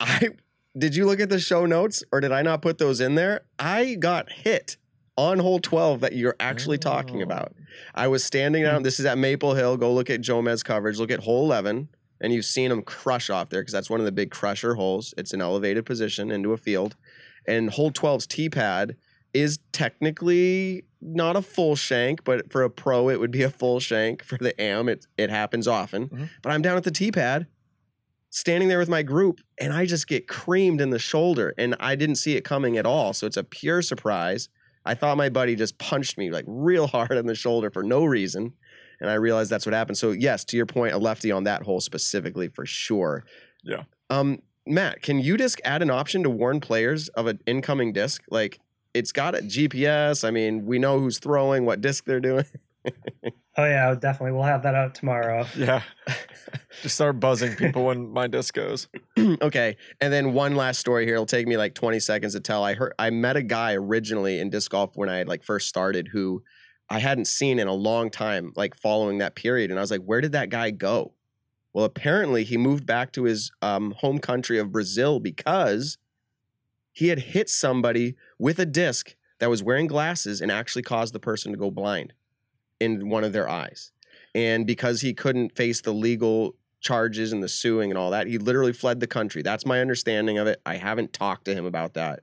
I did you look at the show notes or did I not put those in there? I got hit on hole 12 that you're actually talking Oh. about. I was standing down. This is at Maple Hill. Go look at Jomez coverage. Look at hole 11, and you've seen him crush off there because that's one of the big crusher holes. It's an elevated position into a field. And hole 12's tee pad is technically not a full shank, but for a pro, it would be a full shank. For the am, it, it happens often. Mhm. But I'm down at the tee pad standing there with my group and I just get creamed in the shoulder and I didn't see it coming at all. So it's a pure surprise. I thought my buddy just punched me like real hard in the shoulder for no reason. And I realized that's what happened. So yes, to your point, a lefty on that hole specifically for sure. Yeah. Um, Matt, can UDisc add an option to warn players of an incoming disc? Like it's got a GPS. I mean, we know who's throwing, what disc they're doing. oh yeah, definitely. We'll have that out tomorrow. yeah, just start buzzing people when my disc goes. okay. And then one last story here. It'll take me like 20 seconds to tell. I heard I met a guy originally in disc golf when I had like first started who I hadn't seen in a long time, like following that period. And I was like, where did that guy go? Well, apparently he moved back to his um, home country of Brazil because he had hit somebody with a disc that was wearing glasses and actually caused the person to go blind in one of their eyes. And because he couldn't face the legal charges and the suing and all that, he literally fled the country. That's my understanding of it. I haven't talked to him about that.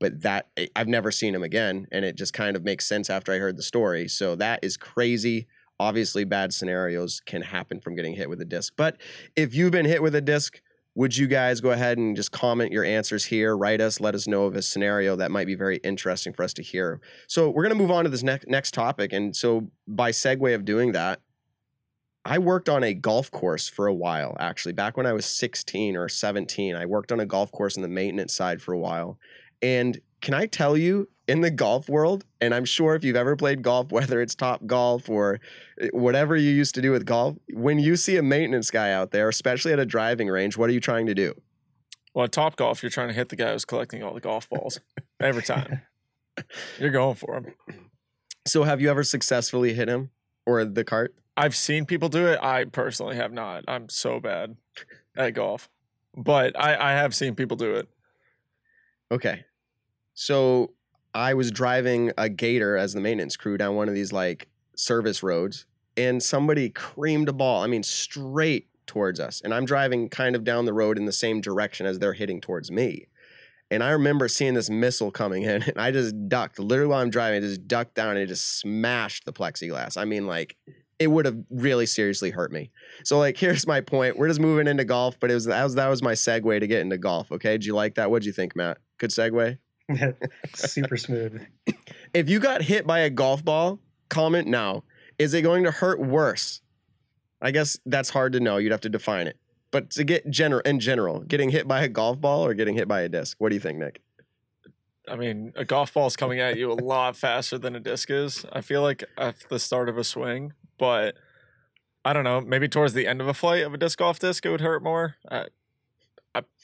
But that I've never seen him again and it just kind of makes sense after I heard the story. So that is crazy. Obviously bad scenarios can happen from getting hit with a disc. But if you've been hit with a disc, would you guys go ahead and just comment your answers here? Write us, let us know of a scenario that might be very interesting for us to hear. So we're going to move on to this next next topic, and so by segue of doing that, I worked on a golf course for a while. Actually, back when I was 16 or 17, I worked on a golf course on the maintenance side for a while. And can I tell you, in the golf world, and I'm sure if you've ever played golf, whether it's top golf or eh, whatever you used to do with golf, when you see a maintenance guy out there, especially at a driving range, what are you trying to do? Well, at Top Golf, you're trying to hit the guy who's collecting all the golf balls every time. You're going for him. So, have you ever successfully hit him or the cart? I've seen people do it. I personally have not. I'm so bad at golf, but I, I have seen people do it. Okay. So I was driving a gator as the maintenance crew down one of these like service roads, and somebody creamed a ball. I mean, straight towards us. And I'm driving kind of down the road in the same direction as they're hitting towards me. And I remember seeing this missile coming in, and I just ducked. Literally, while I'm driving, I just ducked down and it just smashed the plexiglass. I mean, like, it would have really seriously hurt me. So, like, here's my point. We're just moving into golf, but it was that was that was my segue to get into golf. Okay, did you like that? What'd you think, Matt? Good segue. Super smooth. If you got hit by a golf ball, comment now. Is it going to hurt worse? I guess that's hard to know. You'd have to define it. But to get general in general, getting hit by a golf ball or getting hit by a disc, what do you think, Nick? I mean, a golf ball's coming at you a lot faster than a disc is. I feel like at the start of a swing, but I don't know. Maybe towards the end of a flight of a disc golf disc, it would hurt more. I, I,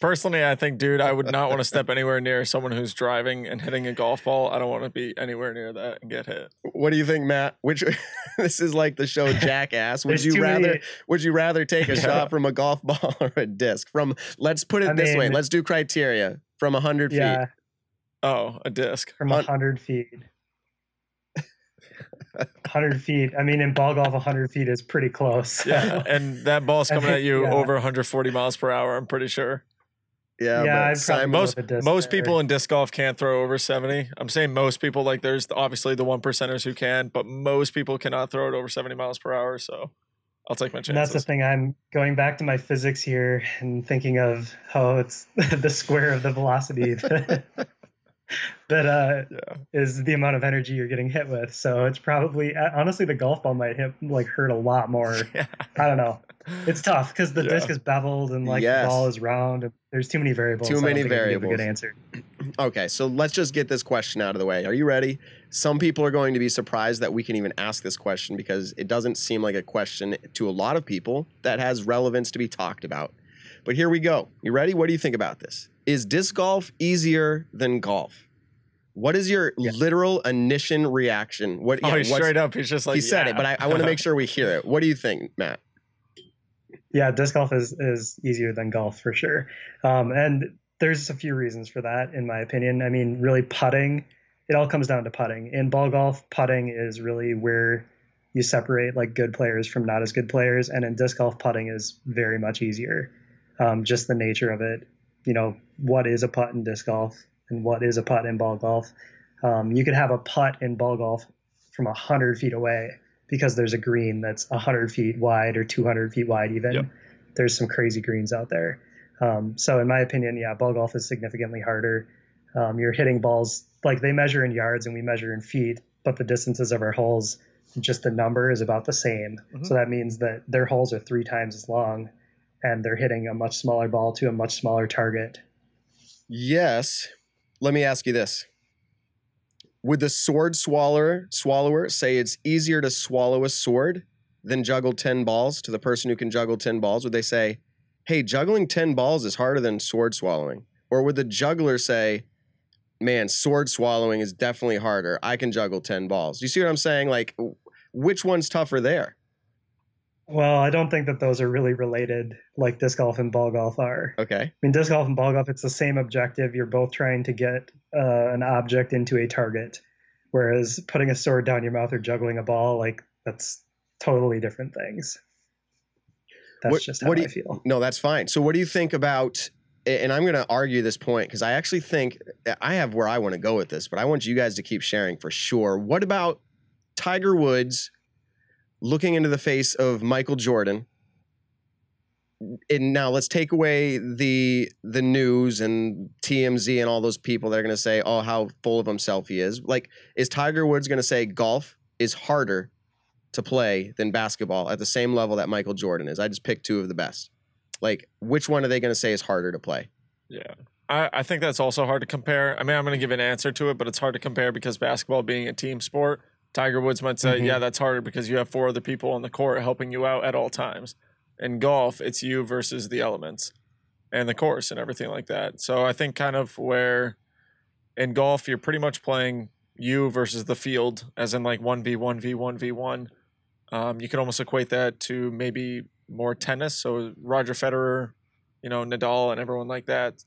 personally, I think, dude, I would not want to step anywhere near someone who's driving and hitting a golf ball. I don't want to be anywhere near that and get hit. What do you think, Matt? Which this is like the show Jackass. Would you rather many- would you rather take a Yeah. shot from a golf ball or a disc? From let's put it I this way. Let's do criteria from a 100 Yeah, feet. Oh, a disc. from a hundred feet. 100 feet. I mean, in ball golf, 100 feet is pretty close. Yeah, and that ball's coming think- at you yeah. over 140 miles per hour. I'm pretty sure. Yeah, Yeah, but Simon, Most with a disc most there. people in disc golf can't throw over 70. I'm saying most people. Like there's obviously the one percenters who can, but most people cannot throw it over 70 miles per hour. So I'll take my And that's the thing. I'm going back to my physics here and thinking of how it's the square of the velocity that, uh, Yeah. is the amount of energy you're getting hit with. So it's probably uh, honestly the golf ball might hit like hurt a lot more. Yeah. I don't know. It's tough because the Yeah. disc is beveled and like Yes. the ball is round. There's too many variables. Too many think I can give variables. Good answer. Okay, so let's just get this question out of the way. Are you ready? Some people are going to be surprised that we can even ask this question because it doesn't seem like a question to a lot of people that has relevance to be talked about. But here we go. You ready? What do you think about this? Is disc golf easier than golf? What is your literal initial reaction? What? Oh, yeah, he's straight up. He's just like he said it, but I, I want to make sure we hear it. What do you think, Matt? Yeah, disc golf is is easier than golf for sure. Um, and there's a few reasons for that, in my opinion. I mean, really putting, it all comes down to putting. In ball golf, putting is really where you separate like good players from not as good players. And in disc golf, putting is very much easier. Um, just the nature of it. You know, what is a putt in disc golf and what is a putt in ball golf? Um, you could have a putt in ball golf from 100 feet away because there's a green that's 100 feet wide or 200 feet wide even Yep. there's some crazy greens out there um, so in my opinion yeah ball golf is significantly harder um, you're hitting balls like they measure in yards and we measure in feet but the distances of our holes just the number is about the same Mhm. so that means that their holes are three times as long and they're hitting a much smaller ball to a much smaller target Yes. Let me ask you this. Would the sword swallower swallower say it's easier to swallow a sword than juggle 10 balls to the person who can juggle 10 balls? Would they say, "Hey, juggling 10 balls is harder than sword swallowing?" Or would the juggler say, "Man, sword swallowing is definitely harder. I can juggle 10 balls." You see what I'm saying? Like which one's tougher there? Well i don't think that those are really related like disc golf and ball golf are Okay. I mean, disc golf and ball golf, it's the same objective. You're both trying to get uh, an object into a target. Whereas putting a sword down your mouth or juggling a ball, like that's totally different things. That's What- just how what do I you- feel. No, that's fine. So, what do you think about? And I'm going to argue this point because I actually think I have where I want to go with this, but I want you guys to keep sharing for sure. What about Tiger Woods looking into the face of Michael Jordan? And now let's take away the the news and TMZ and all those people that are going to say, "Oh, how full of himself he is." Like, is Tiger Woods going to say golf is harder to play than basketball at the same level that Michael Jordan is. I just picked two of the best. Like, which one are they going to say is harder to play? Yeah. I, I think that's also hard to compare. I mean, I'm going to give an answer to it, but it's hard to compare because basketball being a team sport, Tiger Woods might say, Mhm. yeah, that's harder because you have four other people on the court helping you out at all times. In golf, it's you versus the elements and the course and everything like that. So I think kind of where in golf, you're pretty much playing you versus the field, as in like 1v1, v1, v1. Um, you could almost equate that to maybe more tennis. So Roger Federer, you know, Nadal, and everyone like that.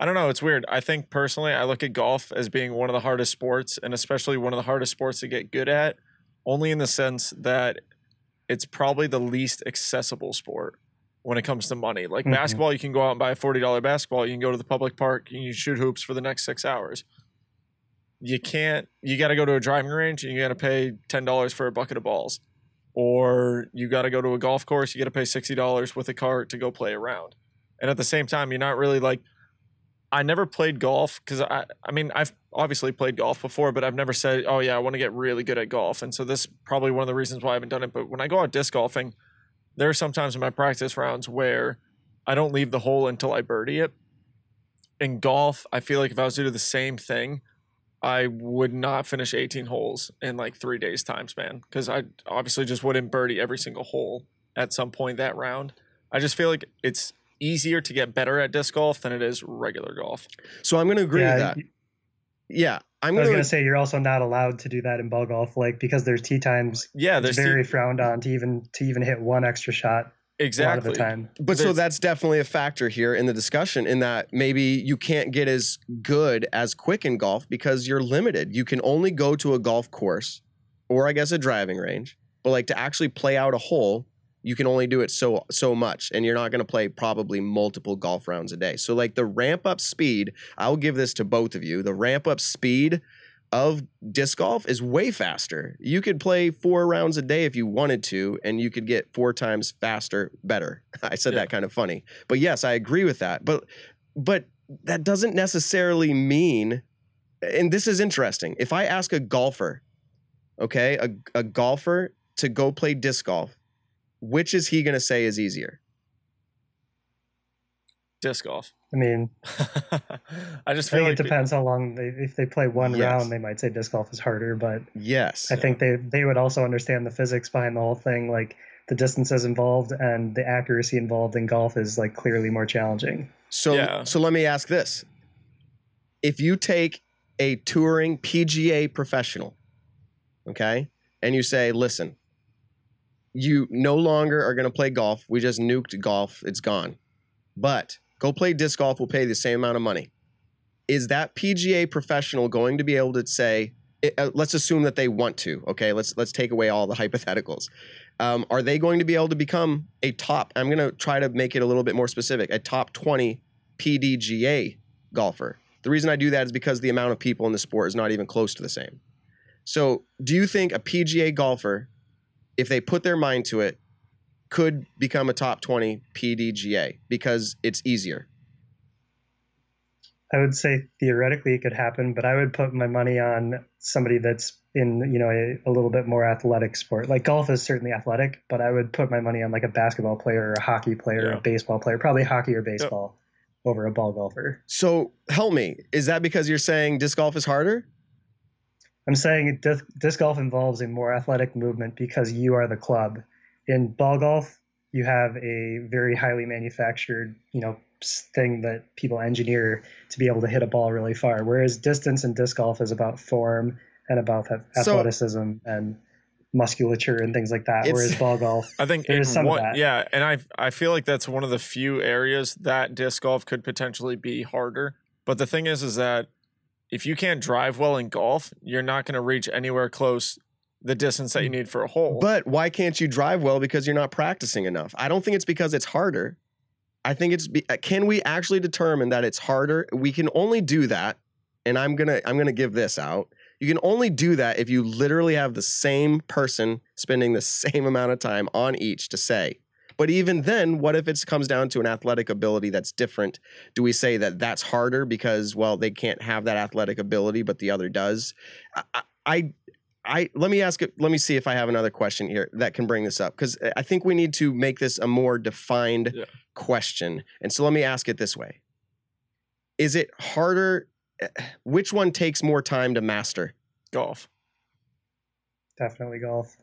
I don't know. It's weird. I think personally, I look at golf as being one of the hardest sports, and especially one of the hardest sports to get good at, only in the sense that it's probably the least accessible sport when it comes to money. Like Mhm. basketball, you can go out and buy a forty dollar basketball. You can go to the public park. You can shoot hoops for the next six hours. You can't. You got to go to a driving range and you got to pay ten dollars for a bucket of balls, or you got to go to a golf course. You got to pay sixty dollars with a cart to go play around. And at the same time, you're not really like. I never played golf because I. I mean, I've obviously played golf before, but I've never said, "Oh yeah, I want to get really good at golf." And so this is probably one of the reasons why I haven't done it. But when I go out disc golfing, there are sometimes in my practice rounds where I don't leave the hole until I birdie it. In golf, I feel like if I was to do the same thing, I would not finish 18 holes in like three days' time span because I obviously just wouldn't birdie every single hole at some point that round. I just feel like it's easier to get better at disc golf than it is regular golf. So I'm going to agree yeah, with that. y- Yeah, I'm I was going gonna say you're also not allowed to do that in ball golf, like because there's tee times. Yeah, It's there's very frowned on to even to even hit one extra shot exactly. a lot of the time. But so that's definitely a factor here in the discussion in that maybe you can't get as good as quick in golf because you're limited. You can only go to a golf course or I guess a driving range. But like to actually play out a hole, you can only do it so so much, and you're not going to play probably multiple golf rounds a day. So like the ramp up speed, I'll give this to both of you. The ramp up speed of disc golf is way faster. You could play four rounds a day if you wanted to, and you could get four times faster, better. I said Yeah. that kind of funny, but yes, I agree with that. But but that doesn't necessarily mean, and this is interesting. If I ask a golfer, okay, a, a golfer to go play disc golf, which is he going to say is easier? Disc golf. I mean, I just I feel think like it depends how long they if they play one Yes. round, they might say disc golf is harder, but Yes. I think they they would also understand the physics behind the whole thing, like the distances involved and the accuracy involved in golf is like clearly more challenging. So Yeah. so let me ask this. If you take a touring PGA professional, okay, and you say, "Listen, you no longer are going to play golf. We just nuked golf. It's gone. But go play disc golf. We'll pay the same amount of money." Is that PGA professional going to be able to say, eh, uh, let's assume that they want to, okay? Let's let's take away all the hypotheticals. Um, are they going to be able to become a top? I'm going to try to make it a little bit more specific. A top 20 PDGA golfer. The reason I do that is because the amount of people in the sport is not even close to the same. So, do you think a PGA golfer, if they put their mind to it, could become a top 20 PDGA because it's easier? I would say theoretically it could happen, but I would put my money on somebody that's in you know a, a little bit more athletic sport. Like golf is certainly athletic, but I would put my money on like a basketball player or a hockey player or a baseball player, probably hockey or baseball over a ball golfer. So, help me. Is that because you're saying disc golf is harder? I'm saying disc, disc golf involves a more athletic movement because you are the club. In ball golf, you have a very highly manufactured, you know, thing that people engineer to be able to hit a ball really far. Whereas distance in disc golf is about form and about that So- athleticism and musculature and things like that. Whereas ball golf, I think There's in some of that. yeah, and I I feel like that's one of the few areas that disc golf could potentially be harder. But the thing is, is that if you can't drive well in golf, you're not going to reach anywhere close the distance that you need for a hole. But why can't you drive well because you're not practicing enough? I don't think it's because it's harder. I think it's be, uh, can we actually determine that it's harder? We can only do that and I'm going to I'm going to give this out. You can only do that if you literally have the same person spending the same amount of time on each to say. But even then, what if it comes down to an athletic ability that's different? Do we say that that's harder because well they can't have that athletic ability but the other does? I, I- I I let me ask it. Let me see if I have another question here that can bring this up because I think we need to make this a more defined Yeah. question. And so let me ask it this way: Is it harder? eh, Which one takes more time to master? golf. definitely golf.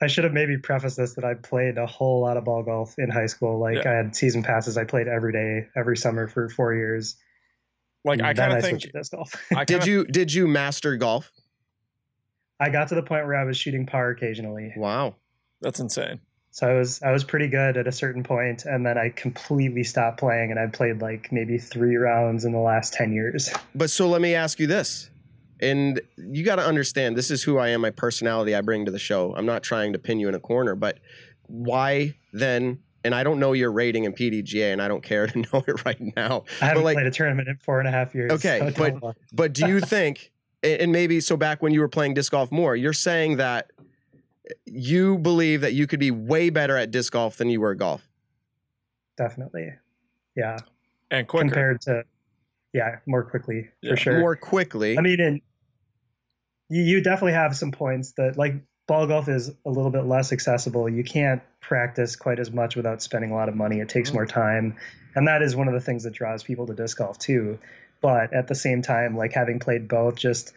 I should have maybe prefaced this that I played a whole lot of ball golf in high school. Like Yeah. I had season passes. I played every day, every summer for four years. Like I and then kind of think switched disc golf. I Did kinda, you did you master golf? I got to the point where I was shooting par occasionally. Wow. That's insane. So I was I was pretty good at a certain point, and then I completely stopped playing, and I played like maybe three rounds in the last ten years. But so let me ask you this. And you got to understand, this is who I am, my personality I bring to the show. I'm not trying to pin you in a corner, but why then? And I don't know your rating in PDGA, and I don't care to know it right now. I haven't like- played a tournament in four and a half years. Okay, so but- don't. But do you think, and maybe so back when you were playing disc golf more, you're saying that you believe that you could be way better at disc golf than you were at golf? definitely, yeah, And quicker. compared to yeah, more quickly Yeah. for sure. More quickly. I mean, and you, you definitely have some points that like ball golf is a little bit less accessible. You can't practice quite as much without spending a lot of money. It takes Mm-hmm. more time, and that is one of the things that draws people to disc golf too. But at the same time, like having played both, just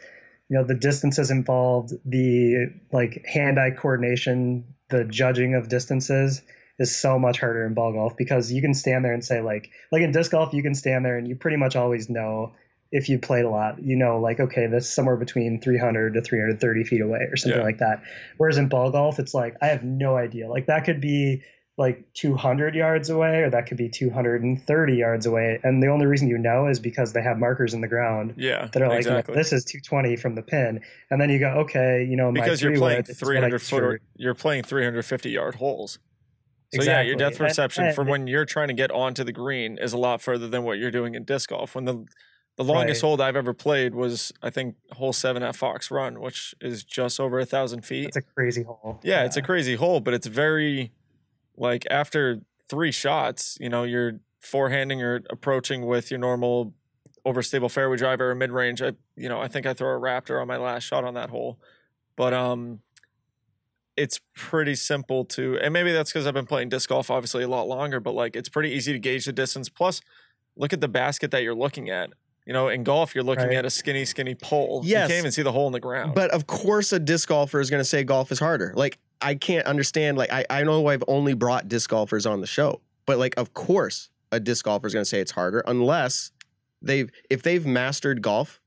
you know the distances involved, the like hand-eye coordination, the judging of distances is so much harder in ball golf because you can stand there and say like like in disc golf you can stand there and you pretty much always know if you played a lot you know like okay that's somewhere between 300 to 330 feet away or something Yeah. like that whereas in ball golf it's like i have no idea like that could be like 200 yards away or that could be 230 yards away and the only reason you know is because they have markers in the ground Yeah, that are like exactly. this is 220 from the pin and then you go okay you know my because you're playing wood, it's what I 300 foot or you're playing 350 yard holes. So yeah, your Exactly. depth And- perception from when you're trying to get onto the green is a lot further than what you're doing in disc golf. When the the longest Right. hole I've ever played was I think hole seven at Fox Run, which is just over a thousand feet. it's a crazy hole Yeah, it's a crazy hole, but it's very like after three shots, you know, you're forehanding or approaching with your normal overstable fairway driver or mid range. I you know, I think I throw a raptor on my last shot on that hole. But um it's pretty simple to and maybe that's because I've been playing disc golf obviously a lot longer, but like it's pretty easy to gauge the distance. Plus, look at the basket that you're looking at. You know, in golf, you're looking Right. at a skinny, skinny pole. Yes. You can't even see the hole in the ground. But of course, a disc golfer is going to say golf is harder. Like, I can't understand. Like, I, I know I've only brought disc golfers on the show, but like, of course, a disc golfer is going to say it's harder unless they've, if they've mastered golf,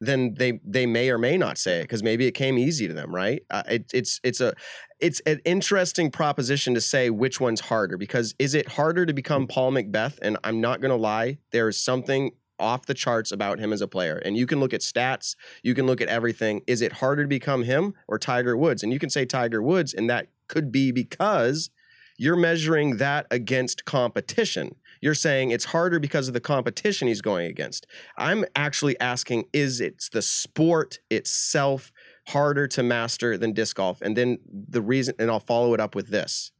then they they may or may not say it because maybe it came easy to them, right? Uh, it, it's it's a it's an interesting proposition to say which one's harder because is it harder to become Paul McBeth? And I'm not going to lie, there is something off the charts about him as a player. And you can look at stats, you can look at everything. Is it harder to become him or Tiger Woods? And you can say Tiger Woods, and that could be because you're measuring that against competition. You're saying it's harder because of the competition he's going against. I'm actually asking is it's the sport itself harder to master than disc golf? And then the reason, and I'll follow it up with this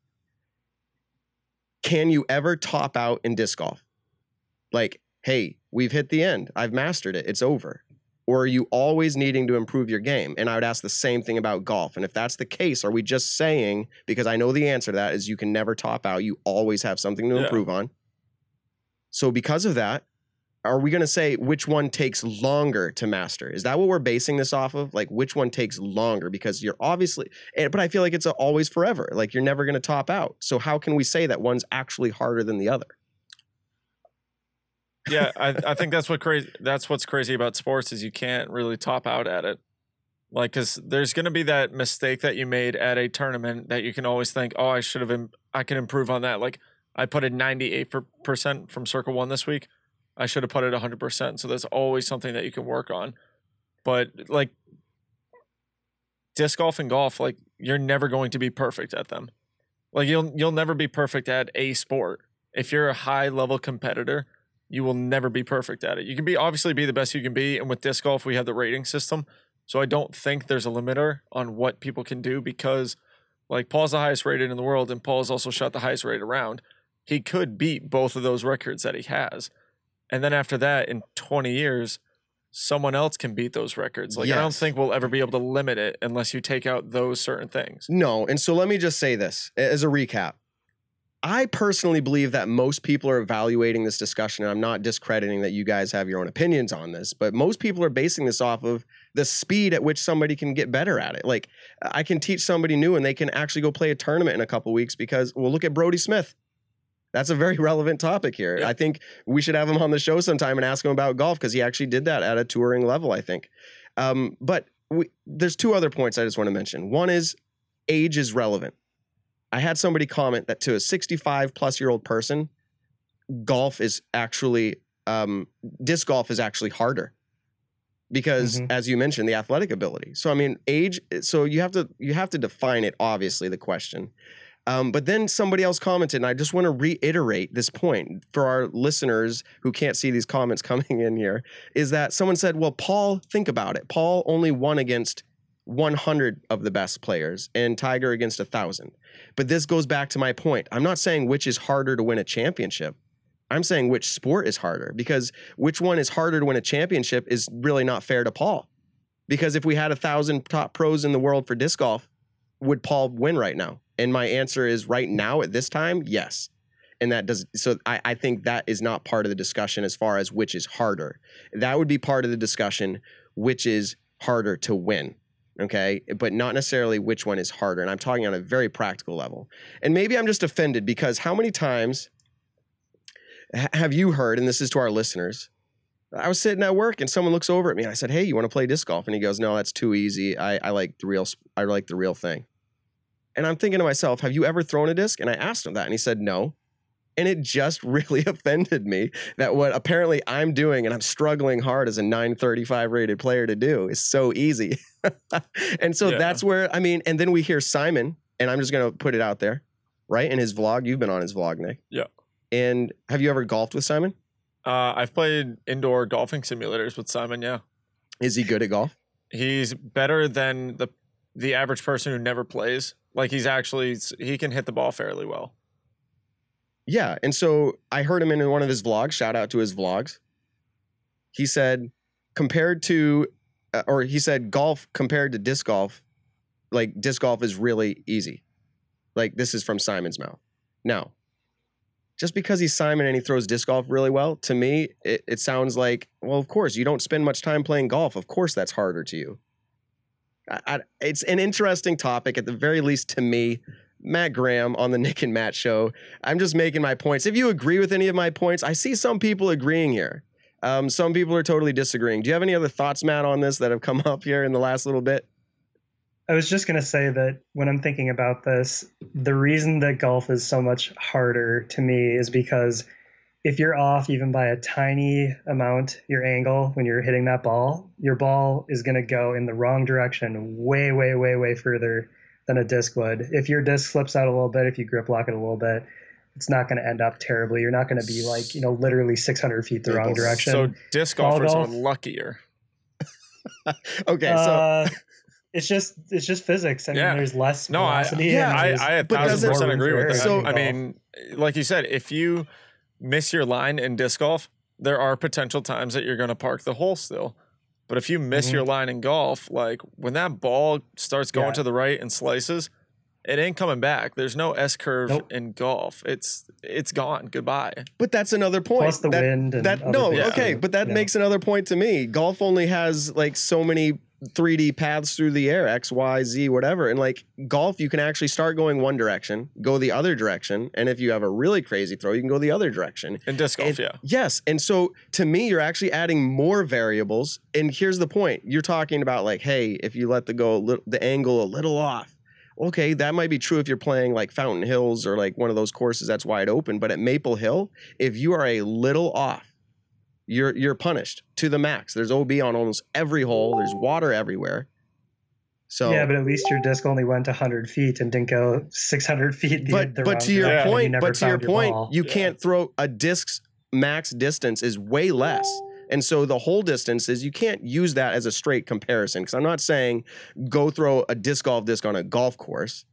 Can you ever top out in disc golf? Like, hey, we've hit the end. I've mastered it. It's over. Or are you always needing to improve your game? And I would ask the same thing about golf. And if that's the case, are we just saying, because I know the answer to that is you can never top out, you always have something to Yeah. improve on. So, because of that, are we going to say which one takes longer to master? Is that what we're basing this off of? Like, which one takes longer? Because you're obviously, and- but I feel like it's always forever. Like, you're never going to top out. So, how can we say that one's actually harder than the other? yeah, I, I think that's what crazy. That's what's crazy about sports is you can't really top out at it. Like, because there's going to be that mistake that you made at a tournament that you can always think, oh, I should have, Im- I can improve on that. Like, I put it 98% from circle one this week. I should have put it 100%. So that's always something that you can work on. But like disc golf and golf, like you're never going to be perfect at them. Like you'll you'll never be perfect at a sport. If you're a high level competitor, you will never be perfect at it. You can be obviously be the best you can be, and with disc golf we have the rating system. So I don't think there's a limiter on what people can do because like Paul's the highest rated in the world and Paul's also shot the highest rated round. He could beat both of those records that he has. And then after that in 20 years someone else can beat those records. Like I don't think we'll ever be able to limit it unless you take out those certain things. No. And so let me just say this as a recap. I personally believe that most people are evaluating this discussion, and I'm not discrediting that you guys have your own opinions on this, but most people are basing this off of the speed at which somebody can get better at it. Like, I can teach somebody new and they can actually go play a tournament in a couple weeks because, well, look at Brodie Smith. That's a very relevant topic here. Yeah. I think we should have him on the show sometime and ask him about golf because he actually did that at a touring level, I think. Um, but we, there's two other points I just want to mention. One is age is relevant. I had somebody comment that to a 65 plus year old person, golf is actually um, disc golf is actually harder because, Mhm. as you mentioned, the athletic ability. So I mean, age. So you have to you have to define it. Obviously, the question. Um, but then somebody else commented, and I just want to reiterate this point for our listeners who can't see these comments coming in here is that someone said, Well, Paul, think about it. Paul only won against 100 of the best players and Tiger against 1,000. But this goes back to my point. I'm not saying which is harder to win a championship. I'm saying which sport is harder because which one is harder to win a championship is really not fair to Paul. Because if we had a thousand top pros in the world for disc golf, would Paul win right now? And my answer is right now at this time, yes. And that does so I, I think that is not part of the discussion as far as which is harder. That would be part of the discussion, which is harder to win. Okay. But not necessarily which one is harder. And I'm talking on a very practical level. And maybe I'm just offended because how many times have you heard, and this is to our listeners, I was sitting at work and someone looks over at me and I said, Hey, you want to play disc golf? And he goes, No, that's too easy. I, I like the real I like the real thing. And I'm thinking to myself, have you ever thrown a disc? And I asked him that, and he said no. And it just really offended me that what apparently I'm doing and I'm struggling hard as a 935 rated player to do is so easy. and so Yeah. that's where, I mean, and then we hear Simon, and I'm just going to put it out there, right? In his vlog. You've been on his vlog, Nick. Yeah. And have you ever golfed with Simon? Uh, I've played indoor golfing simulators with Simon. Yeah, Is he good at golf? he's better than the the average person who never plays. Like he's actually he can hit the ball fairly well. Yeah. And so I heard him in one of his vlogs, shout out to his vlogs. He said, compared to, uh, or he said, golf compared to disc golf, like disc golf is really easy. Like this is from Simon's mouth. Now, just because he's Simon and he throws disc golf really well, to me, it, it sounds like, well, of course, you don't spend much time playing golf. Of course, that's harder to you. I, it's an interesting topic, at the very least to me. Matt Graham on the Nick and Matt show. I'm just making my points. If you agree with any of my points, I see some people agreeing here. Um, some people are totally disagreeing. Do you have any other thoughts, Matt, on this that have come up here in the last little bit? I was just going to say that when I'm thinking about this, the reason that golf is so much harder to me is because if you're off even by a tiny amount, your angle when you're hitting that ball, your ball is going to go in the wrong direction way, way, way, way further than a disc would. If your disc slips out a little bit, if you grip lock it a little bit, it's not going to end up terribly. You're not going to be like, you know, literally 600 feet the wrong direction. So disc Ball golfers are luckier. Okay, so Uh, it's just it's just physics. I mean, Yeah. there's less No, I velocity. yeah, and I, there's, I i a thousand percent agree with that. So- I mean, like you said, if you miss your line in disc golf, there are potential times that you're going to park the hole still. But if you miss Mhm. your line in golf, like when that ball starts going Yeah. to the right and slices, it ain't coming back. There's no S curve Nope. in golf. It's it's gone. Goodbye. but that's another point. plus the that, wind and that other no, things, okay, but that you know. makes another point to me. Golf only has like so many 3D paths through the air, X, Y, Z, whatever. And like golf, you can actually start going one direction, go the other direction, and if you have a really crazy throw, you can go the other direction. In disc golf, And- yeah. Yes. And so to me, you're actually adding more variables. And here's the point. You're talking about like, hey, if you let the go a little, the angle a little off. Okay, that might be true if you're playing like Fountain Hills or like one of those courses that's wide open. But at Maple Hill, if you are a little off, you're you're punished to the max. There's OB on almost every hole. There's water everywhere. So yeah, but at least your disc only went 100 feet and didn't go 600 feet. The, but the but to your Yeah. direction, and you point, but to your found point, ball. you Yeah. can't throw a disc's max distance is way less. And so the whole distance is you can't use that as a straight comparison because I'm not saying go throw a disc golf disc on a golf course.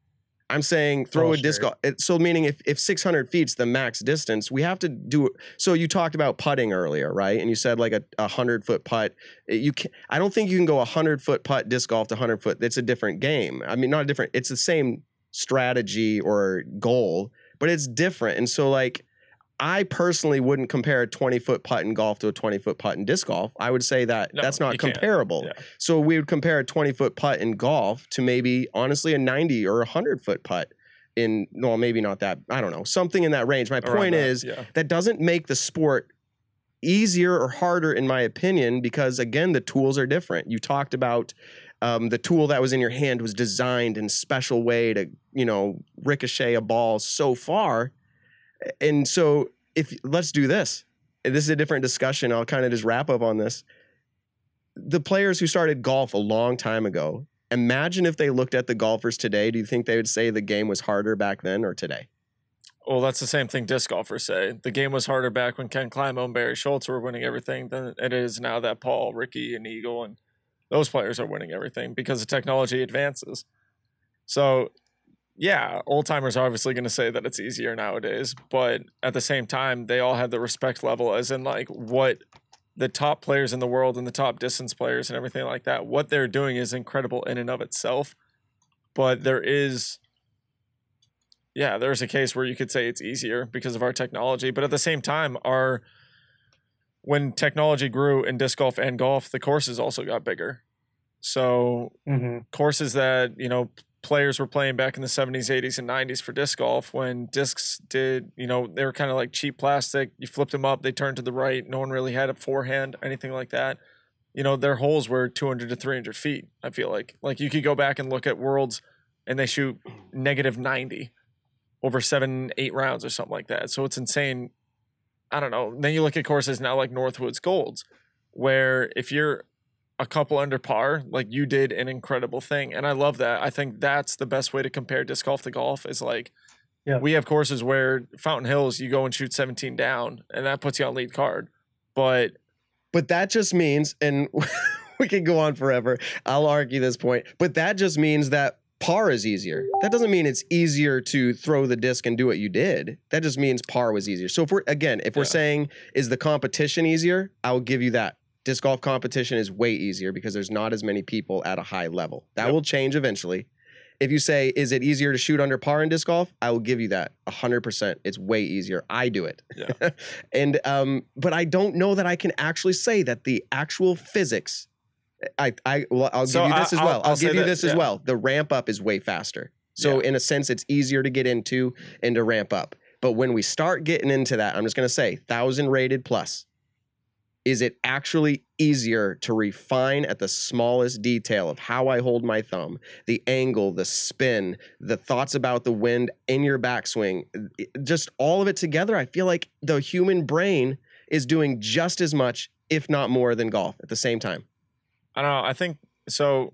I'm saying throw Oh, a disc sure. golf. So meaning if, if 600 feet's the max distance, we have to do. So you talked about putting earlier, right? And you said like a, a hundred foot putt. Eh, You can I don't think you can go a hundred foot putt disc golf to hundred foot. It's a different game. I mean, not a different. It's the same strategy or goal, but it's different. And so like I personally wouldn't compare a 20 foot putt in golf to a 20 foot putt in disc golf. I would say that No, that's not comparable. Yeah. So we would compare a 20 foot putt in golf to maybe honestly a 90 or a 100 foot putt in well maybe not that I don't know something in that range. My Around point that, is yeah. that doesn't make the sport easier or harder in my opinion because again the tools are different you talked about um, the tool that was in your hand was designed in a special way to you know ricochet a ball so far and so if let's do this this is a different discussion i'll kind of just wrap up on this the players who started golf a long time ago imagine if they looked at the golfers today do you think they would say the game was harder back then or today Well, that's the same thing disc golfers say. The game was harder back when Ken Klimo and Barry Schultz were winning everything than it is now that Paul, Ricky, and Eagle and those players are winning everything because the technology advances. So, yeah, old timers are obviously going to say that it's easier nowadays, but at the same time, they all have the respect level, as in like what the top players in the world and the top distance players and everything like that. What they're doing is incredible in and of itself, but there is yeah, there's a case where you could say it's easier because of our technology, but at the same time, our when technology grew in disc golf and golf, the courses also got bigger. So Mhm. courses that you know players were playing back in the 70s 80s and 90s for disc golf when discs did you know they were kind of like cheap plastic you flipped them up they turned to the right no one really had a forehand anything like that you know their holes were 200 to 300 feet i feel like like you could go back and look at worlds and they shoot negative 90 over seven, eight rounds or something like that. So it's insane. I don't know. Then you look at courses now like Northwoods Golds, where if you're a couple under par, like you did an incredible thing. And I love that. I think that's the best way to compare disc golf to golf is like Yeah. we have courses where Fountain Hills you go and shoot 17 down and that puts you on lead card. But But that just means, and we can go on forever. I'll argue this point, but that just means that par is easier. That doesn't mean it's easier to throw the disc and do what you did. That just means par was easier. So if we're again, if we're Yeah. saying is the competition easier, I will give you that. Disc golf competition is way easier because there's not as many people at a high level. That Yep. will change eventually. If you say, is it easier to shoot under par in disc golf? I will give you that 100%. It's way easier. I do it. Yeah. and, um, but I don't know that I can actually say that the actual physics, I, I, well, I'll So give you I- this as I'll- well. I'll, I'll give you that- this as yeah. well. The ramp up is way faster. So, Yeah. in a sense, it's easier to get into and to ramp up. But when we start getting into that, I'm just going to say 1,000 rated plus. Is it actually easier to refine at the smallest detail of how I hold my thumb, the angle, the spin, the thoughts about the wind in your backswing, just all of it together? I feel like the human brain is doing just as much, if not more, than golf at the same time. I don't know. I think so.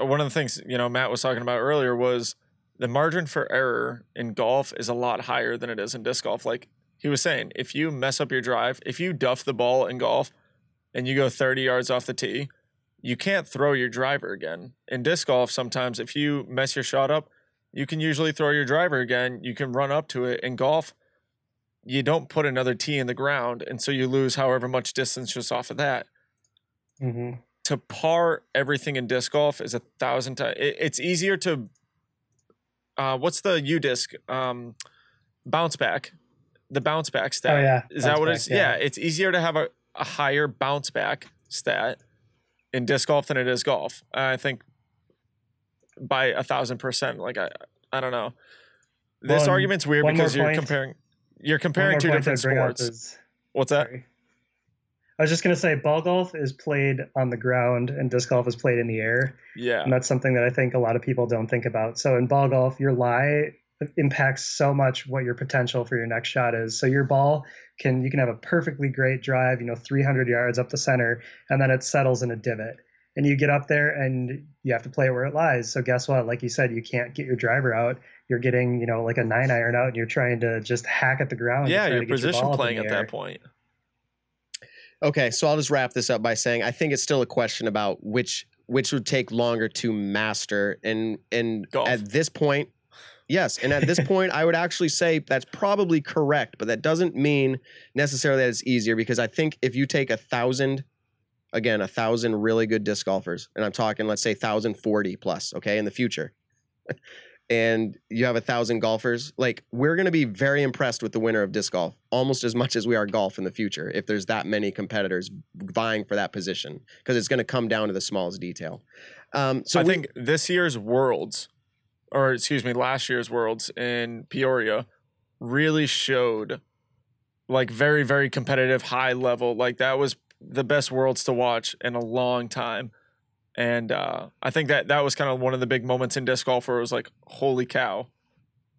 uh, One of the things you know Matt was talking about earlier was the margin for error in golf is a lot higher than it is in disc golf. Like he was saying, if you mess up your drive, if you duff the ball in golf and you go 30 yards off the tee, you can't throw your driver again. In disc golf, sometimes if you mess your shot up, you can usually throw your driver again. You can run up to it. In golf, you don't put another tee in the ground, and so you lose however much distance just off of that hmm to par everything in disc golf is a thousand times. It, it's easier to. Uh, what's the UDisc? Um, bounce back, the bounce back oh, stat. Oh yeah. Is that bounce what back, it's? Yeah. it's easier to have a, a higher bounce back stat in disc golf than it is golf. I think by a thousand percent. Like I, I don't know. This argument's weird because you're point. comparing. You're comparing two different I'd bring up sports. is- What's that? sorry. I was just gonna say, ball golf is played on the ground, and disc golf is played in the air. Yeah. And that's something that I think a lot of people don't think about. So in ball golf, your lie impacts so much what your potential for your next shot is. So your ball can you can have a perfectly great drive, you know, 300 yards up the center, and then it settles in a divot. And you get up there and you have to play it where it lies. So guess what? Like you said, you can't get your driver out. You're getting, you know, like a nine iron out, and you're trying to just hack at the ground. Yeah, you're your position ball up in playing at air. that point. Okay, so I'll just wrap this up by saying I think it's still a question about which which would take longer to master and and Golf. at this point yes and at this point I would actually say that's probably correct but that doesn't mean necessarily that it's easier because I think if you take a thousand again a thousand really good disc golfers and I'm talking let's say thousand forty plus okay in the future and you have a thousand golfers, like we're going to be very impressed with the winner of disc golf almost as much as we are golf in the future if there's that many competitors vying for that position because it's going to come down to the smallest detail. Um, so I we- think this year's Worlds, or excuse me, last year's Worlds in Peoria, really showed like very very competitive, high level. Like that was the best Worlds to watch in a long time. And uh, I think that that was kind of one of the big moments in disc golf where it was like, holy cow,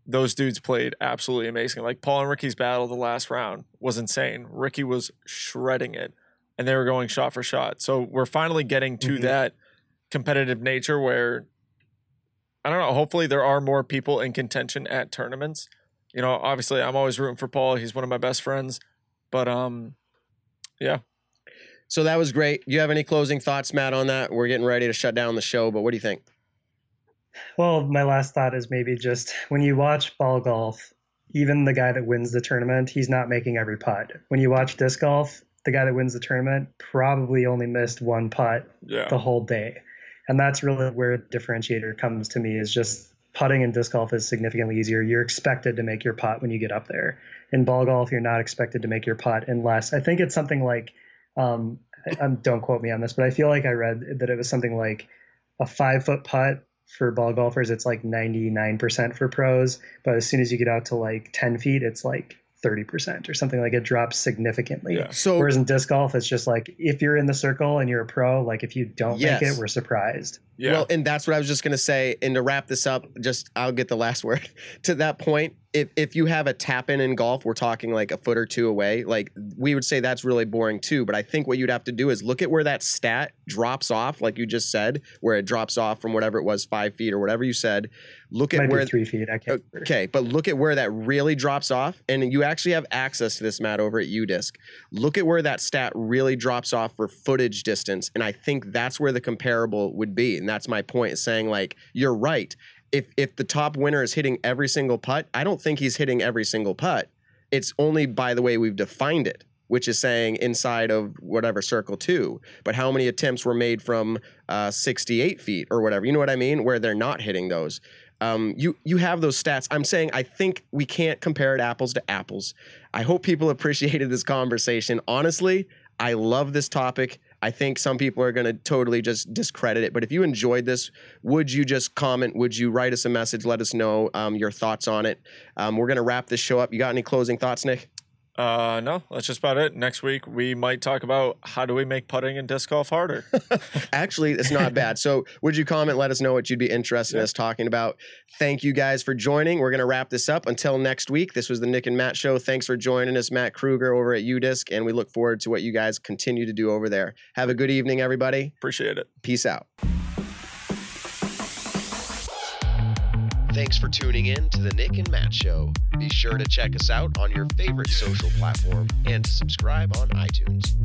those dudes played absolutely amazing. Like Paul and Ricky's battle the last round was insane. Ricky was shredding it, and they were going shot for shot. So we're finally getting to Mhm. that competitive nature where I don't know. Hopefully, there are more people in contention at tournaments. You know, obviously, I'm always rooting for Paul. He's one of my best friends. But um, yeah, so that was great. Do you have any closing thoughts, Matt, on that? We're getting ready to shut down the show, but what do you think? Well, my last thought is maybe just when you watch ball golf, even the guy that wins the tournament, he's not making every putt. When you watch disc golf, the guy that wins the tournament probably only missed one putt yeah, the whole day. And that's really where the differentiator comes to me is just putting in disc golf is significantly easier. You're expected to make your putt when you get up there. In ball golf, you're not expected to make your putt unless I think it's something like um, I, um, don't quote me on this, but I feel like I read that it was something like a five foot putt for ball golfers. It's like 99% for pros, but as soon as you get out to like 10 feet, it's like 30% or something like it drops significantly. Yeah. So Whereas in disc golf, it's just like if you're in the circle and you're a pro, like if you don't make it, we're surprised. Yeah. Well, and that's what I was just gonna say. And to wrap this up, just I'll get the last word. to that point, if if you have a tap in in golf, we're talking like a foot or two away. Like we would say that's really boring too. But I think what you'd have to do is look at where that stat drops off, like you just said, where it drops off from whatever it was, five feet or whatever you said. Look at Might where be three feet. I can't. remember. Okay, but look at where that really drops off, and you actually have access to this Matt over at UDisc. Look at where that stat really drops off for footage distance, and I think that's where the comparable would be, and that's my point. Saying like you're right. If if the top winner is hitting every single putt, I don't think he's hitting every single putt. It's only by the way we've defined it, which is saying inside of whatever circle two. But how many attempts were made from uh, 68 feet or whatever? You know what I mean? Where they're not hitting those um, you you have those stats. I'm saying I think we can't compare it apples to apples. I hope people appreciated this conversation. Honestly, I love this topic. I think some people are going to totally just discredit it. But if you enjoyed this, would you just comment? Would you write us a message? Let us know um, your thoughts on it. Um, we're going to wrap this show up. You got any closing thoughts, Nick? Uh, no, that's just about it. Next week we might talk about how do we make putting and disc golf harder. Actually, it's not bad. So, would you comment? Let us know what you'd be interested in us talking about. Thank you guys for joining. We're going to wrap this up until next week. This was the Nick and Matt show. Thanks for joining us, Matt Krueger over at UDisc, and we look forward to what you guys continue to do over there. Have a good evening, everybody. Appreciate it. Peace out. Thanks for tuning in to the Nick and Matt Show. Be sure to check us out on your favorite social platform and subscribe on iTunes.